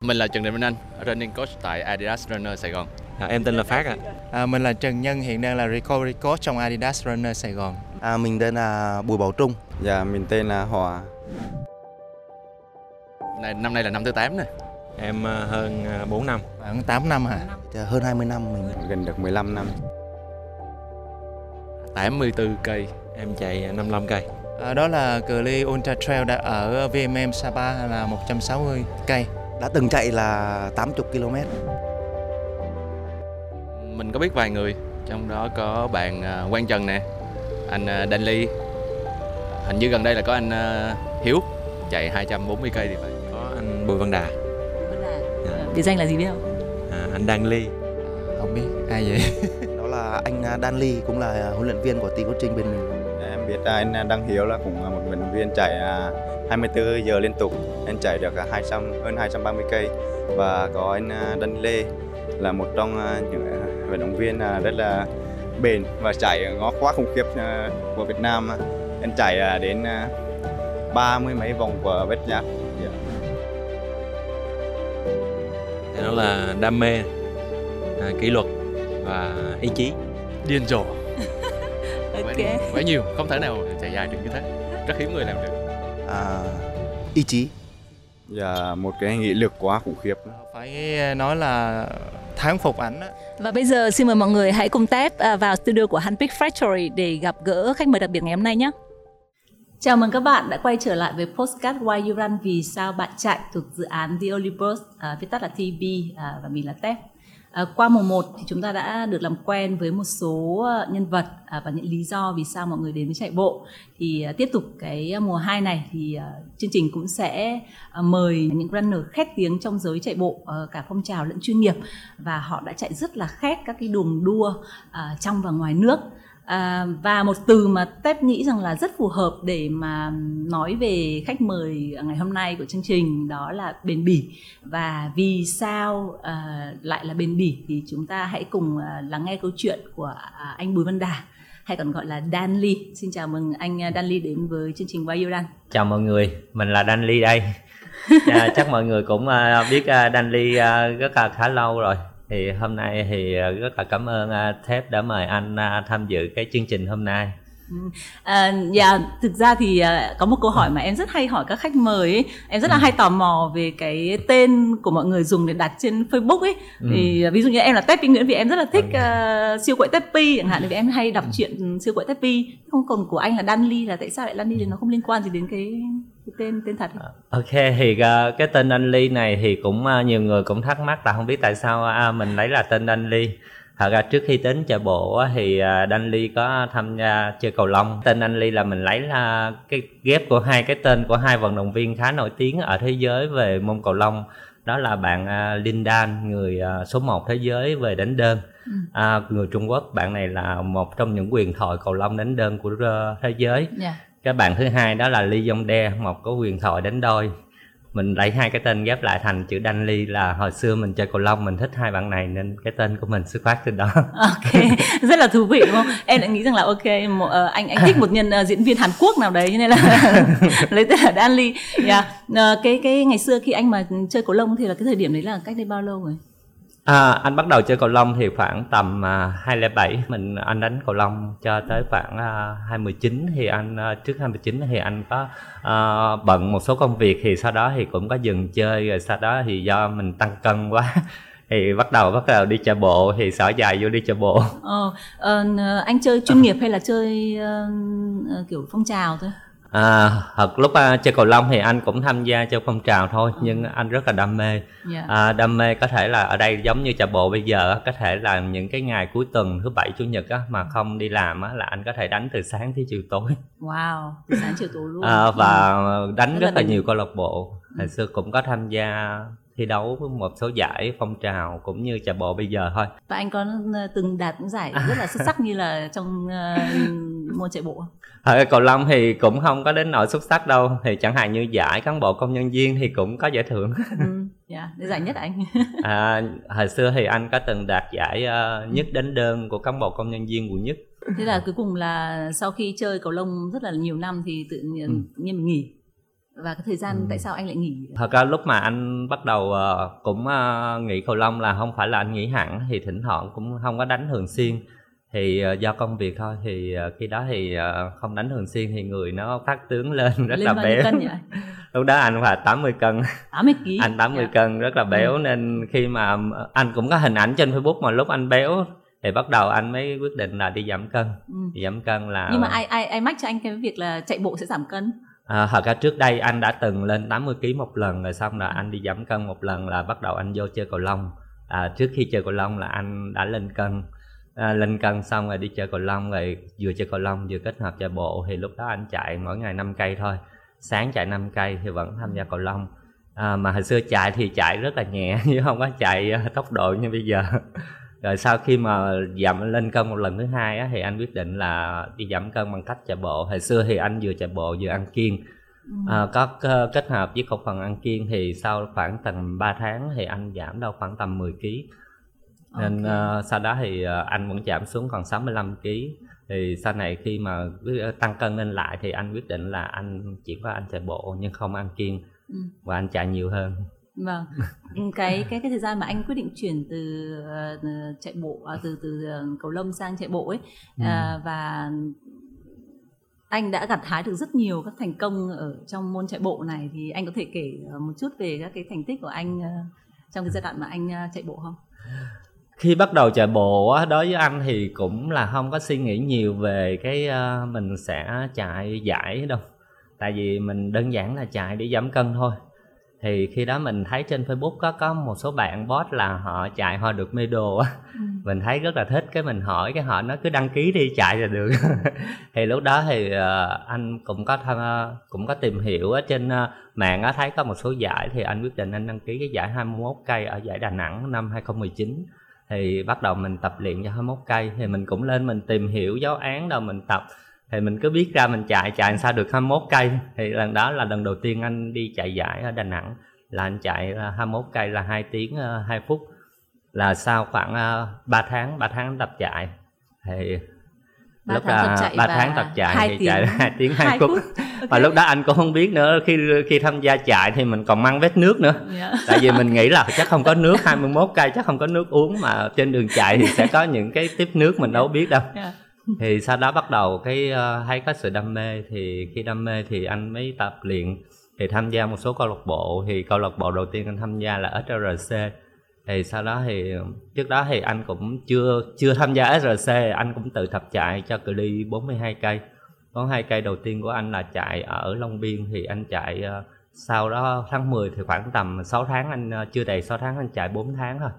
Mình là Trần Đình Minh Anh, running coach tại Adidas Runner Sài Gòn. À, em tên là Phát ạ. À, mình là Trần Nhân, hiện đang là recovery coach trong Adidas Runner Sài Gòn. À, mình tên là Bùi Bảo Trung. Dạ, mình tên là Hòa. Này, năm nay là năm thứ 8 nè. Em à, hơn à, 4 năm. Khoảng 8 năm hả? Dạ, Hơn 20 năm mình. Gần được 15 năm. 84 cây. Em chạy 55 cây. À, đó là cự ly Ultra Trail đã ở VMM Sapa là 160 cây. Đã từng chạy là 80 km. Mình có biết vài người, trong đó có bạn à, Quang Trần nè, anh à, Đan Ly. Hình như gần đây là có anh à, Hiếu chạy 240 cây thì phải. Có anh Bùi Văn Đà, Biệt danh là gì biết không? à, anh Đăng Ly. Không biết ai vậy? Đó là anh Dan Ly cũng là huấn luyện viên của team coaching bên mình. Biết anh Đăng Hiếu là cũng là một vận động viên chạy à, 24 giờ liên tục. Anh chạy được à, 200 hơn 230 cây và có anh à, Đăng Lê là một trong à, những à, vận động viên à, rất là bền và chạy ngó quá khủng khiếp à, của Việt Nam. Anh chạy à, đến à, ba mươi mấy vòng của Giác. Dạ. Thì đó là đam mê, à, kỷ luật và ý chí. Điên rồ. Ok. Quá, nhiều, quá nhiều, không thể nào chạy dài được như thế. Rất hiếm người làm được. À, ý chí. Dạ, một cái nghị lực quá khủng khiếp. Phải nói là thán phục ảnh á. Và bây giờ xin mời mọi người hãy cùng tap à, vào studio của Handpick Factory để gặp gỡ khách mời đặc biệt ngày hôm nay nhé. Chào mừng các bạn đã quay trở lại với Postcard Why You Run Vì sao bạn chạy thuộc dự án The Olympus, à, viết tắt là TB à, và mình là Tép. À, qua mùa 1 thì chúng ta đã được làm quen với một số ờ, nhân vật à, và những lý do vì sao mọi người đến với chạy bộ. Thì à, tiếp tục cái mùa 2 này thì à, chương trình cũng sẽ à, mời những runner khét tiếng trong giới chạy bộ à, cả phong trào lẫn chuyên nghiệp và họ đã chạy rất là khét các cái đường đua à, trong và ngoài nước. À, và một từ mà Tép nghĩ rằng là rất phù hợp để mà nói về khách mời ngày hôm nay của chương trình đó là bền bỉ và vì sao à, lại là bền bỉ thì chúng ta hãy cùng à, lắng nghe câu chuyện của à, anh Bùi Văn Đà hay còn gọi là Dan Lee. Xin chào mừng anh à, Dan Lee đến với chương trình Why You Run. Chào mọi người, mình là Dan Ly đây. à, chắc mọi người cũng à, biết à, Dan Ly à, rất là khá lâu rồi. Thì hôm nay thì ờ, rất là cảm ơn ờ, Thép đã mời anh ờ, tham dự cái chương trình hôm nay. À, dạ, thực ra thì à, có một câu hỏi mà em rất hay hỏi các khách mời ấy. em rất là hay tò mò về cái tên của mọi người dùng để đặt trên Facebook ấy. Thì à, ví dụ như em là Tepi Nguyễn vì em rất là thích à, siêu quậy Tepi chẳng hạn vì em hay đọc truyện siêu quậy Tepi không còn của anh là Danly là tại sao lại Danly thì nó không liên quan gì đến cái, cái tên tên thật ấy. Ok, thì à, cái tên anh Ly này thì cũng à, nhiều người cũng thắc mắc là không biết tại sao à, mình lấy là tên anh Ly. Thật ra trước khi đến chạy bộ thì à, Dan Ly có tham gia chơi cầu lông. Tên anh Ly là mình lấy là cái ghép của hai cái tên của hai vận động viên khá nổi tiếng ở thế giới về môn cầu lông. Đó là bạn à, Lindan, người à, số 1 thế giới về đánh đơn. À, người Trung Quốc, bạn này là một trong những quyền thoại cầu lông đánh đơn của ờ, thế giới. Dạ. Cái bạn thứ hai đó là Lee Yong Dae, một có quyền thoại đánh đôi. Mình lấy hai cái tên ghép lại thành chữ Dan ly là hồi xưa mình chơi cầu lông mình thích hai bạn này nên cái tên của mình xuất phát từ đó. Ok, rất là thú vị đúng không? Em lại nghĩ rằng là ok, một, uh, anh anh thích một nhân uh, diễn viên Hàn Quốc nào đấy cho nên là lấy tên là Dan ly Yeah. uh, cái cái ngày xưa khi anh mà chơi cầu lông thì là cái thời điểm đấy là cách đây bao lâu rồi? À, anh bắt đầu chơi cầu lông thì khoảng tầm à, 2007 mình anh đánh cầu lông cho tới khoảng à, 29 thì anh à, trước 29 thì anh có à, bận một số công việc thì sau đó thì cũng có dừng chơi. Rồi sau đó thì do mình tăng cân quá thì bắt đầu bắt đầu đi chạy bộ. Thì xỏ dài vô đi chạy bộ. Ờ, ờ, anh chơi chuyên nghiệp hay là chơi uh, kiểu phong trào thôi? À, thật lúc à, chơi cầu lông thì anh cũng tham gia trong phong trào thôi nhưng anh rất là đam mê. Dạ. à, đam mê có thể là ở đây giống như chạy bộ bây giờ á, có thể là những cái ngày cuối tuần thứ bảy chủ nhật á, mà không đi làm á, là anh có thể đánh từ sáng tới chiều tối. Wow, từ sáng chiều tối luôn. à, và đánh Rất rất, là là nhiều câu lạc bộ. Hồi xưa cũng có tham gia thi đấu với một số giải phong trào cũng như chạy bộ bây giờ thôi. Và anh có ờ, từng đạt những giải rất là xuất sắc như là trong ờ, môn chạy bộ? Ở cầu lông thì cũng không có đến nỗi xuất sắc đâu thì chẳng hạn như giải cán bộ công nhân viên thì cũng có giải thưởng Ừ, dạ, để giải nhất anh. à, hồi xưa thì anh có từng đạt giải ờ, nhất đánh đơn của cán bộ công nhân viên quận nhất Thế là cuối cùng là sau khi chơi cầu lông rất là nhiều năm thì tự nhiên, Ừ. nhiên mình nghỉ. và cái thời gian Ừ. tại sao anh lại nghỉ thật ra lúc mà anh bắt đầu ờ, cũng ờ, nghỉ cầu lông là không phải là anh nghỉ hẳn thì thỉnh thoảng cũng không có đánh thường xuyên thì ờ, do công việc thôi thì ờ, khi đó thì ờ, không đánh thường xuyên thì người nó phát tướng lên rất lên là béo cân nhỉ lúc đó anh phải 80 cân 80 kg anh 80 Dạ. cân rất là béo nên khi mà anh cũng có hình ảnh trên Facebook mà lúc anh béo thì bắt đầu anh mới quyết định là đi giảm cân Ừ. đi giảm cân là nhưng mà ai ai ai mách cho anh cái việc là chạy bộ sẽ giảm cân À, thật ra trước đây anh đã từng lên 80 kg một lần rồi xong là anh đi giảm cân một lần là bắt đầu anh vô chơi cầu lông. À, trước khi chơi cầu lông là anh đã lên cân. À, lên cân xong rồi đi chơi cầu lông rồi vừa chơi cầu lông vừa kết hợp chạy bộ thì lúc đó anh chạy mỗi ngày 5 cây thôi. Sáng chạy 5 cây thì vẫn tham gia cầu lông. À, mà hồi xưa chạy thì chạy rất là nhẹ chứ không có chạy à, tốc độ như bây giờ. Rồi sau khi mà giảm lên cân một lần thứ hai á, thì anh quyết định là đi giảm cân bằng cách chạy bộ. Hồi xưa thì anh vừa chạy bộ vừa ăn kiêng. Ừ. À, có kết hợp với khẩu phần ăn kiêng thì sau khoảng tầm 3 tháng thì anh giảm đâu khoảng tầm 10 kg. Nên Ok. ờ, sau đó thì ờ, anh vẫn giảm xuống còn 65 kg. Thì sau này khi mà quyết- tăng cân lên lại thì anh quyết định là anh chỉ có anh chạy bộ nhưng không ăn kiêng Ừ. và anh chạy nhiều hơn. vâng Ừ, cái cái cái thời gian mà anh quyết định chuyển từ ờ, chạy bộ à, từ từ ờ, cầu lông sang chạy bộ ấy Ừ. à, và anh đã gặt hái được rất nhiều các thành công ở trong môn chạy bộ này thì anh có thể kể ờ, một chút về các cái thành tích của anh ờ, trong cái giai đoạn mà anh ờ, chạy bộ không? Khi bắt đầu chạy bộ đối với anh thì cũng là không có suy nghĩ nhiều về cái ờ, mình sẽ chạy giải đâu. Tại vì mình đơn giản là chạy để giảm cân thôi. Thì khi đó mình thấy trên Facebook có có một số bạn post là họ chạy họ được medal á. Mình thấy rất là thích cái mình hỏi cái họ nó cứ đăng ký đi chạy là được. Thì lúc đó thì ờ, anh cũng có tham cũng có tìm hiểu ở trên ờ, mạng á thấy có một số giải thì anh quyết định anh đăng ký cái giải 21 cây ở giải Đà Nẵng năm 2019 thì bắt đầu mình tập luyện cho 21 cây. Thì mình cũng lên mình tìm hiểu giáo án đâu mình tập. Thì mình cứ biết ra mình chạy chạy làm sao được 21 cây. Thì lần đó là lần đầu tiên anh đi chạy giải ở Đà Nẵng. Là anh chạy ờ, 21 cây là 2 tiếng ờ, 2 phút. Là sau khoảng uh, 3 tháng 3 tháng tập chạy. Thì Ba lúc tháng tập là chạy 3 và tháng tập chạy hai thì tiếng- chạy 2 tiếng 2 hai phút. phút. Và lúc đó anh cũng không biết nữa khi khi tham gia chạy thì mình còn mang vết nước nữa. Dạ. tại vì mình nghĩ là chắc không có nước 21 cây chắc không có nước uống mà trên đường chạy thì sẽ có những cái tiếp nước mình đâu biết đâu. Dạ. thì sau đó bắt đầu cái ờ, thấy có sự đam mê thì khi đam mê thì anh mới tập luyện thì tham gia một số câu lạc bộ. Thì câu lạc bộ đầu tiên anh tham gia là SRC thì sau đó thì trước đó thì anh cũng chưa chưa tham gia SRC anh cũng tự tập chạy cho cự ly 42 cây 42 cây đầu tiên của anh là chạy ở Long Biên thì anh chạy ờ, sau đó tháng 10 thì khoảng tầm 6 tháng anh ờ, chưa đầy 6 tháng anh chạy 4 tháng thôi.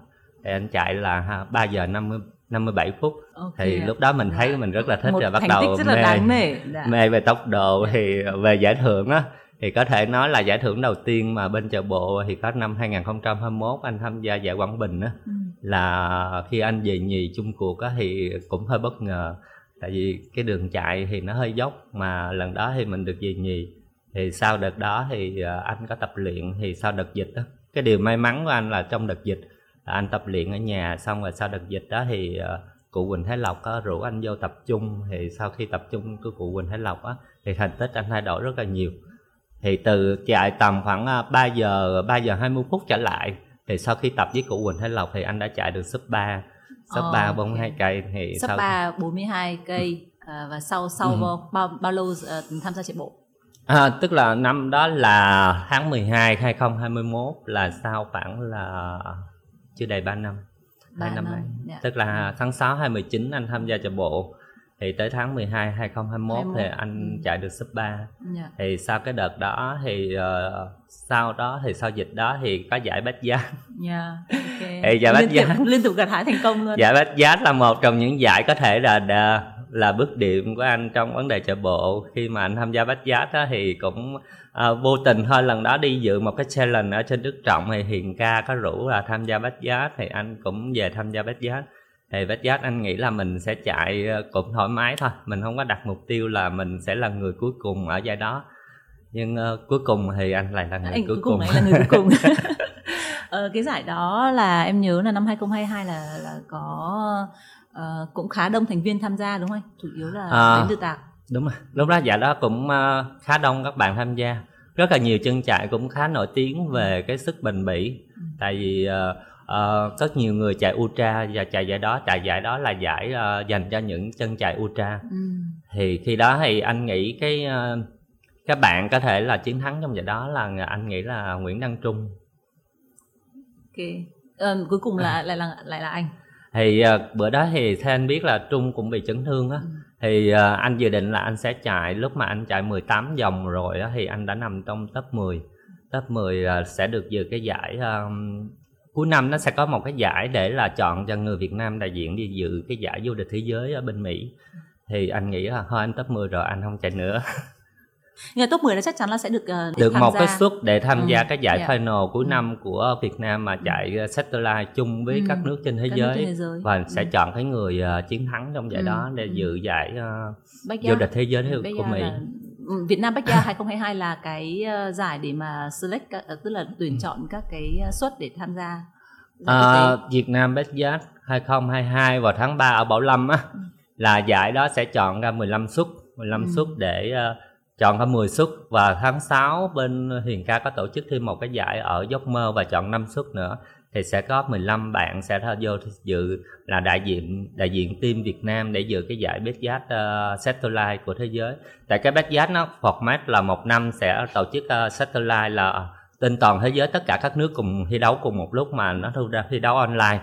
Thì anh chạy là ha, 3 giờ 50 57 phút. Ok thì lúc đó mình thấy Dạ. mình rất là thích một rồi bắt đầu rất là mê đáng nể. Dạ. mê về tốc độ thì về giải thưởng á. Thì có thể nói là giải thưởng đầu tiên mà bên chợ bộ thì có năm 2021 anh tham gia giải Quảng Bình á. Ừ. là khi anh về nhì chung cuộc á thì cũng hơi bất ngờ tại vì cái đường chạy thì nó hơi dốc, mà lần đó thì mình được về nhì. Thì sau đợt đó thì ờ, anh có tập luyện thì sau đợt dịch đó cái điều may mắn của anh là trong đợt dịch là anh tập luyện ở nhà, xong rồi sau đợt dịch đó thì ờ, cụ Quỳnh Thái Lộc có rủ anh vô tập trung thì sau khi tập trung của cụ Quỳnh Thái Lộc á, thì thành tích anh thay đổi rất là nhiều. Thì từ chạy tầm khoảng ờ, 3 giờ 3 giờ 20 phút trở lại, thì sau khi tập với cụ Quỳnh Thái Lộc thì anh đã chạy được sub 3 sub Ờ, 3 ok. 42 cây thì Sắp sau 3 42 cây à, và sau sau Ừ. bao, bao bao lâu ờ, tham gia chạy bộ? À, tức là năm đó là tháng 12 2021 là sau khoảng là chưa đầy 3 năm. Ba Hai năm năm, dạ. Tức là tháng 6 2019 anh tham gia chạy bộ thì tới tháng 12 2021 thì 21, anh ừ. chạy được sub 3. Dạ. Thì sau cái đợt đó thì ờ, sau đó thì sau dịch đó thì có giải bách giá. Dạ. Ê, dạ, bác liên, tục, dạ. liên tục gặt hái thành công luôn. Giải bách giá là một trong những giải có thể là là, là bước điểm của anh trong vấn đề chạy bộ khi mà anh tham gia bách giá đó thì cũng à, vô tình thôi lần đó đi dự một cái challenge ở trên Đức Trọng thì Hiền ca có rủ là tham gia bách giá thì anh cũng về tham gia bách giá thì bách giá anh nghĩ là mình sẽ chạy ờ, cũng thoải mái thôi. Mình không có đặt mục tiêu là mình sẽ là người cuối cùng ở giải đó. Nhưng ờ, cuối cùng thì anh lại là người anh cuối cùng cùng. là người cuối cùng. Ờ, cái giải đó là em nhớ là năm 2022 là là có ờ, cũng khá đông thành viên tham gia đúng không anh? Chủ yếu là À. đến từ tạc đúng rồi. Lúc đó giải đó cũng ờ, khá đông các bạn tham gia. Rất là nhiều chân chạy cũng khá nổi tiếng về cái sức bền bỉ. Ừ. tại vì uh, uh, rất nhiều người chạy ultra và chạy giải đó. Chạy giải đó là giải uh, dành cho những chân chạy ultra. Ừ. thì khi đó thì anh nghĩ cái uh, các bạn có thể là chiến thắng trong giải đó là anh nghĩ là Nguyễn Đăng Trung. Ok. Ờ, cuối cùng là lại là lại là anh. Thì uh, bữa đó thì theo anh biết là Trung cũng bị chấn thương á. Ừ. thì uh, anh dự định là anh sẽ chạy lúc mà anh chạy 18 vòng rồi á thì anh đã nằm trong top 10 top 10 uh, sẽ được dự cái giải um, cuối năm nó sẽ có một cái giải để là chọn cho người Việt Nam đại diện đi dự cái giải vô địch thế giới ở bên Mỹ thì anh nghĩ là thôi anh top 10 rồi anh không chạy nữa nhưng mà top 10 là chắc chắn là sẽ được ờ, được một gia. cái suất để tham Ừ, gia cái giải dạ. final cuối Ừ. năm của Việt Nam mà chạy uh, satellite chung với Ừ, các nước trên thế các nước giới trên thế giới. và sẽ Ừ. chọn cái người uh, chiến thắng trong giải Ừ, đó để ừ. dự giải uh, vô địch thế giới của Mỹ. Ừ, Việt Nam Backyard 2022 là cái ờ, giải để mà select ờ, tức là tuyển Ừ. chọn các cái ờ, suất để tham gia À. Việt Nam Backyard 2022 vào tháng 3 ở Bảo Lâm á Ừ. là giải đó sẽ chọn ra 15 suất, 15 Ừ. suất để uh, chọn ra 10 suất và tháng 6 bên Huyền Ca có tổ chức thêm một cái giải ở Dốc Mơ và chọn 5 suất nữa thì sẽ có 15 bạn sẽ vô dự là đại diện đại diện team Việt Nam để dự cái giải Backyard uh, Satellite của thế giới. Tại cái Backyard nó format là một năm sẽ tổ chức uh, Satellite là trên toàn thế giới tất cả các nước cùng thi đấu cùng một lúc mà nó thu ra thi đấu online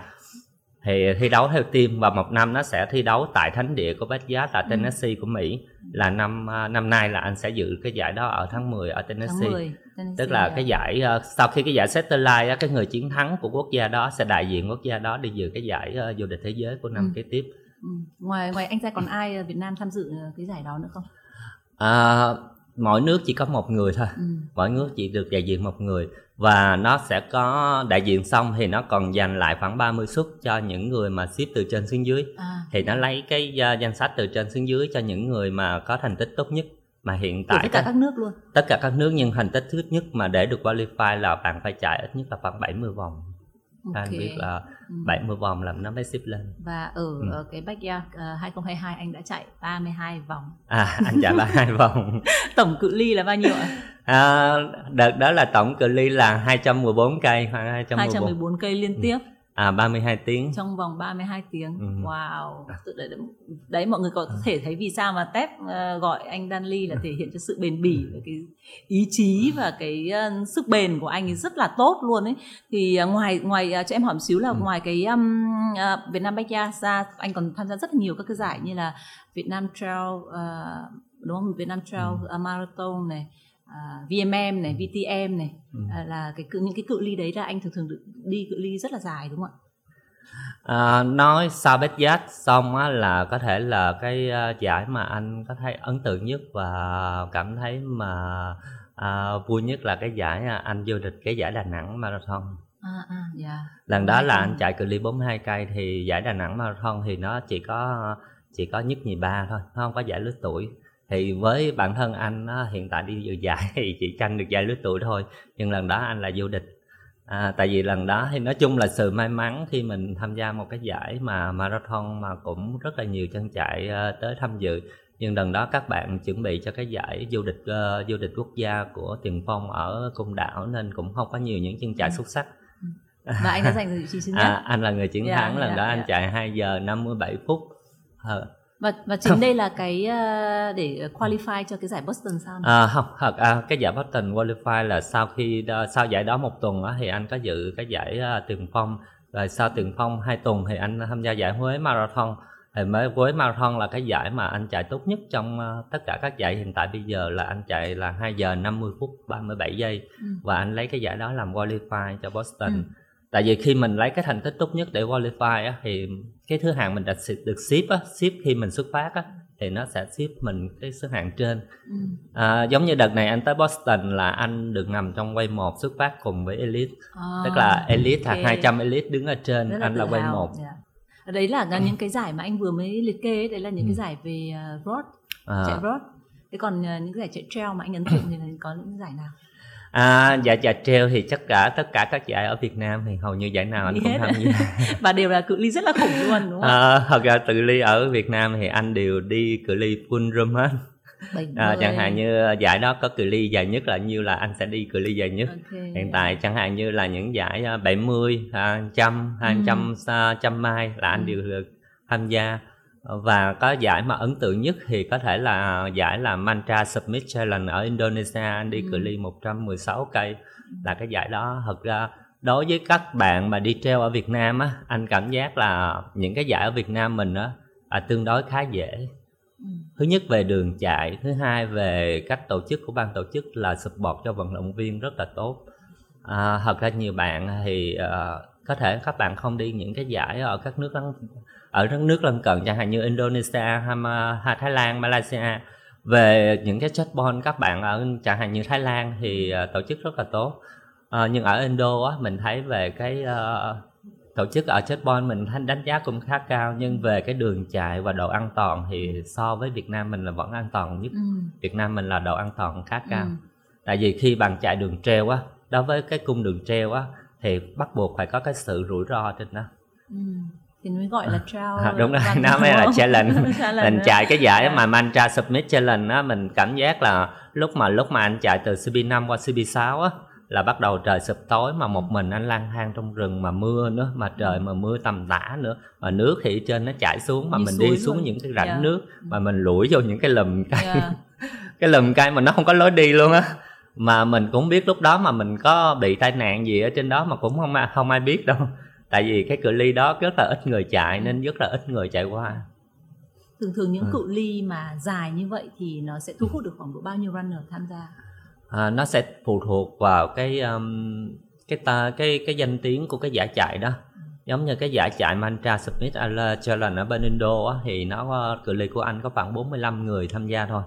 thì thi đấu theo team và một năm nó sẽ thi đấu tại thánh địa của Backyard là Ừ. Tennessee của Mỹ là năm à, năm nay là anh sẽ dự cái giải đó ở tháng 10 ở tháng Tennessee 10 Tennessee, tức là dạ. cái giải ờ, sau khi cái giải satellite á, cái người chiến thắng của quốc gia đó sẽ đại diện quốc gia đó đi dự cái giải ờ, vô địch thế giới của năm Ừ. kế tiếp Ừ. ngoài ngoài anh ra còn ai Việt Nam tham dự ờ, cái giải đó nữa không? à, mỗi nước chỉ có một người thôi Ừ. mỗi nước chỉ được đại diện một người và nó sẽ có đại diện xong thì nó còn dành lại khoảng 30 suất cho những người mà xếp từ trên xuống dưới À, thì nó lấy cái uh, danh sách từ trên xuống dưới cho những người mà có thành tích tốt nhất mà hiện tại tất cả các, nước luôn. tất cả các nước nhưng thành tích tốt nhất mà để được qualify là bạn phải chạy ít nhất là khoảng 70 vòng Các Ok. anh biết là Ừ. 70 vòng là nó mới xếp lên Và ở, Ừ. ở cái Backyard ờ, 2022 anh đã chạy 32 vòng. à anh chạy ba hai vòng Tổng cự ly là bao nhiêu ạ? à, đợt đó là tổng cự ly là 214 cây khoảng 214 214 cây liên Ừ. à 32 tiếng trong vòng 32 tiếng. Ừ. Wow. Tự đấy, đấy mọi người có thể thấy vì sao mà Tép ờ, gọi anh Danley là thể hiện cho sự bền bỉ và cái ý chí và cái ờ, sức bền của anh ấy rất là tốt luôn ấy. Thì ờ, ngoài ngoài cho em hỏi một xíu là Ừ. ngoài cái um, ờ, Việt Nam Backyard ra anh còn tham gia rất là nhiều các cái giải như là Việt Nam Trail ờ, đúng không? Việt Nam Trail Ừ. Marathon này, à, VMM này, VTM này Ừ. à, là cái những cái cự ly đấy là anh thường thường được đi cự ly rất là dài đúng không ạ? À, nói sau Backyard xong á là có thể là cái à, giải mà anh có thấy ấn tượng nhất và cảm thấy mà à, vui nhất là cái giải anh vô địch cái giải Đà Nẵng Marathon. À à dạ. Lần đó là anh chạy cự ly 42 cây thì giải Đà Nẵng Marathon thì nó chỉ có chỉ có nhất nhì ba thôi, nó không có giải lứa tuổi. Thì với bản thân anh á, hiện tại đi dự giải thì chỉ tranh được giải lứa tuổi thôi, nhưng lần đó anh là vô địch. À, tại vì lần đó thì nói chung là sự may mắn khi mình tham gia một cái giải mà marathon mà cũng rất là nhiều chân chạy ờ, tới tham dự nhưng lần đó các bạn chuẩn bị cho cái giải vô địch ờ, vô địch quốc gia của tiền phong ở cung đảo nên cũng không có nhiều những chân chạy Ừ. xuất sắc Và anh đã giành được vị trí thứ nhất. à, anh là người chiến Dạ, thắng lần dạ, đó anh dạ. chạy 2 giờ 57 phút Ờ, Và và chính đây là cái ờ, để qualify cho cái giải Boston sao? À, không, thật à, cái giải Boston Qualify là sau khi đo- sau giải đó một tuần á, thì anh có dự cái giải à, tiền phong rồi sau tiền phong hai tuần thì anh tham gia giải Huế Marathon thì mới Huế Marathon là cái giải mà anh chạy tốt nhất trong à, tất cả các giải hiện tại bây giờ là anh chạy là 2 giờ 50 phút 37 giây Ừ. và anh lấy cái giải đó làm qualify cho Boston Ừ. tại vì khi mình lấy cái thành tích tốt nhất để qualify á, thì cái thứ hạng mình xếp- được ship á, ship khi mình xuất phát á, thì nó sẽ ship mình cái số hạng trên Ừ. À, giống như đợt này anh tới Boston là anh được nằm trong quay 1 xuất phát cùng với Elite À, Tức là Elite ok. là 200 Elite đứng ở trên, Rất anh là quay hào. 1 Dạ. Đấy là những cái giải mà anh vừa mới liệt kê ấy, đấy là những Ừ. cái giải về uh, road, à, chạy road. Thế còn ờ, những cái giải chạy trail mà anh ấn tượng thì là có những giải nào? À, Giải chạy trail thì tất cả tất cả các giải ở Việt Nam thì hầu như giải nào anh Đi cũng tham gia Và đều là cự ly rất là khủng luôn đúng không? à, Thật ra tự ly ở Việt Nam thì anh đều đi cự ly full room hết à, chẳng hạn như giải đó có cự ly dài nhất là nhiêu là anh sẽ đi cự ly dài nhất okay. hiện tại chẳng hạn như là những giải 70 100 200 ừ. trăm mai là anh ừ. đều được tham gia và có giải mà ấn tượng nhất thì có thể là giải là Mantra Submit Challenge ở Indonesia anh đi ừ. cự ly 116 cây là cái giải đó thật ra đối với các bạn mà đi treo ở Việt Nam á anh cảm giác là những cái giải ở Việt Nam mình á à, tương đối khá dễ ừ. thứ nhất về đường chạy thứ hai về cách tổ chức của ban tổ chức là support cho vận động viên rất là tốt à, thật ra nhiều bạn thì uh, có thể các bạn không đi những cái giải ở các nước lân ở các nước lân cận chẳng hạn như Indonesia Thái Lan Malaysia. Về những cái chatbot các bạn ở chẳng hạn như Thái Lan thì uh, tổ chức rất là tốt. Uh, nhưng ở Indo á mình thấy về cái uh, tổ chức ở chatbot mình đánh giá cũng khá cao nhưng về cái đường chạy và độ an toàn thì so với Việt Nam mình là vẫn an toàn nhất. Ừ. Việt Nam mình là độ an toàn khá cao. Ừ. tại vì khi bạn chạy đường treo á đối với cái cung đường treo á thì bắt buộc phải có cái sự rủi ro trên đó. Ừ thì mới gọi là trail à, đúng rồi nó mới là challenge. Mình chạy cái giải mà mantra submit challenge á mình cảm giác là lúc mà lúc mà anh chạy từ CB5 qua CB6 á là bắt đầu trời sụp tối mà một mình anh lang thang trong rừng mà mưa nữa mà trời mà mưa tầm tã nữa mà nước thì trên nó chảy xuống mà Như mình đi xuống rồi. những cái rãnh yeah. nước mà mình lủi vô những cái lùm cây. Yeah. cái lùm cây mà nó không có lối đi luôn á. Mà mình cũng biết lúc đó mà mình có bị tai nạn gì ở trên đó mà cũng không không ai biết đâu tại vì cái cự ly đó rất là ít người chạy nên rất là ít người chạy qua. Thường thường những ừ. cự ly mà dài như vậy thì nó sẽ thu hút được khoảng độ bao nhiêu runner tham gia? À, nó sẽ phụ thuộc vào cái um, cái ta cái cái danh tiếng của cái giải chạy đó. Ừ. giống như cái giải chạy Mantra Smith Challenge ở bên Indo á, thì nó cự ly của anh có khoảng 45 người tham gia thôi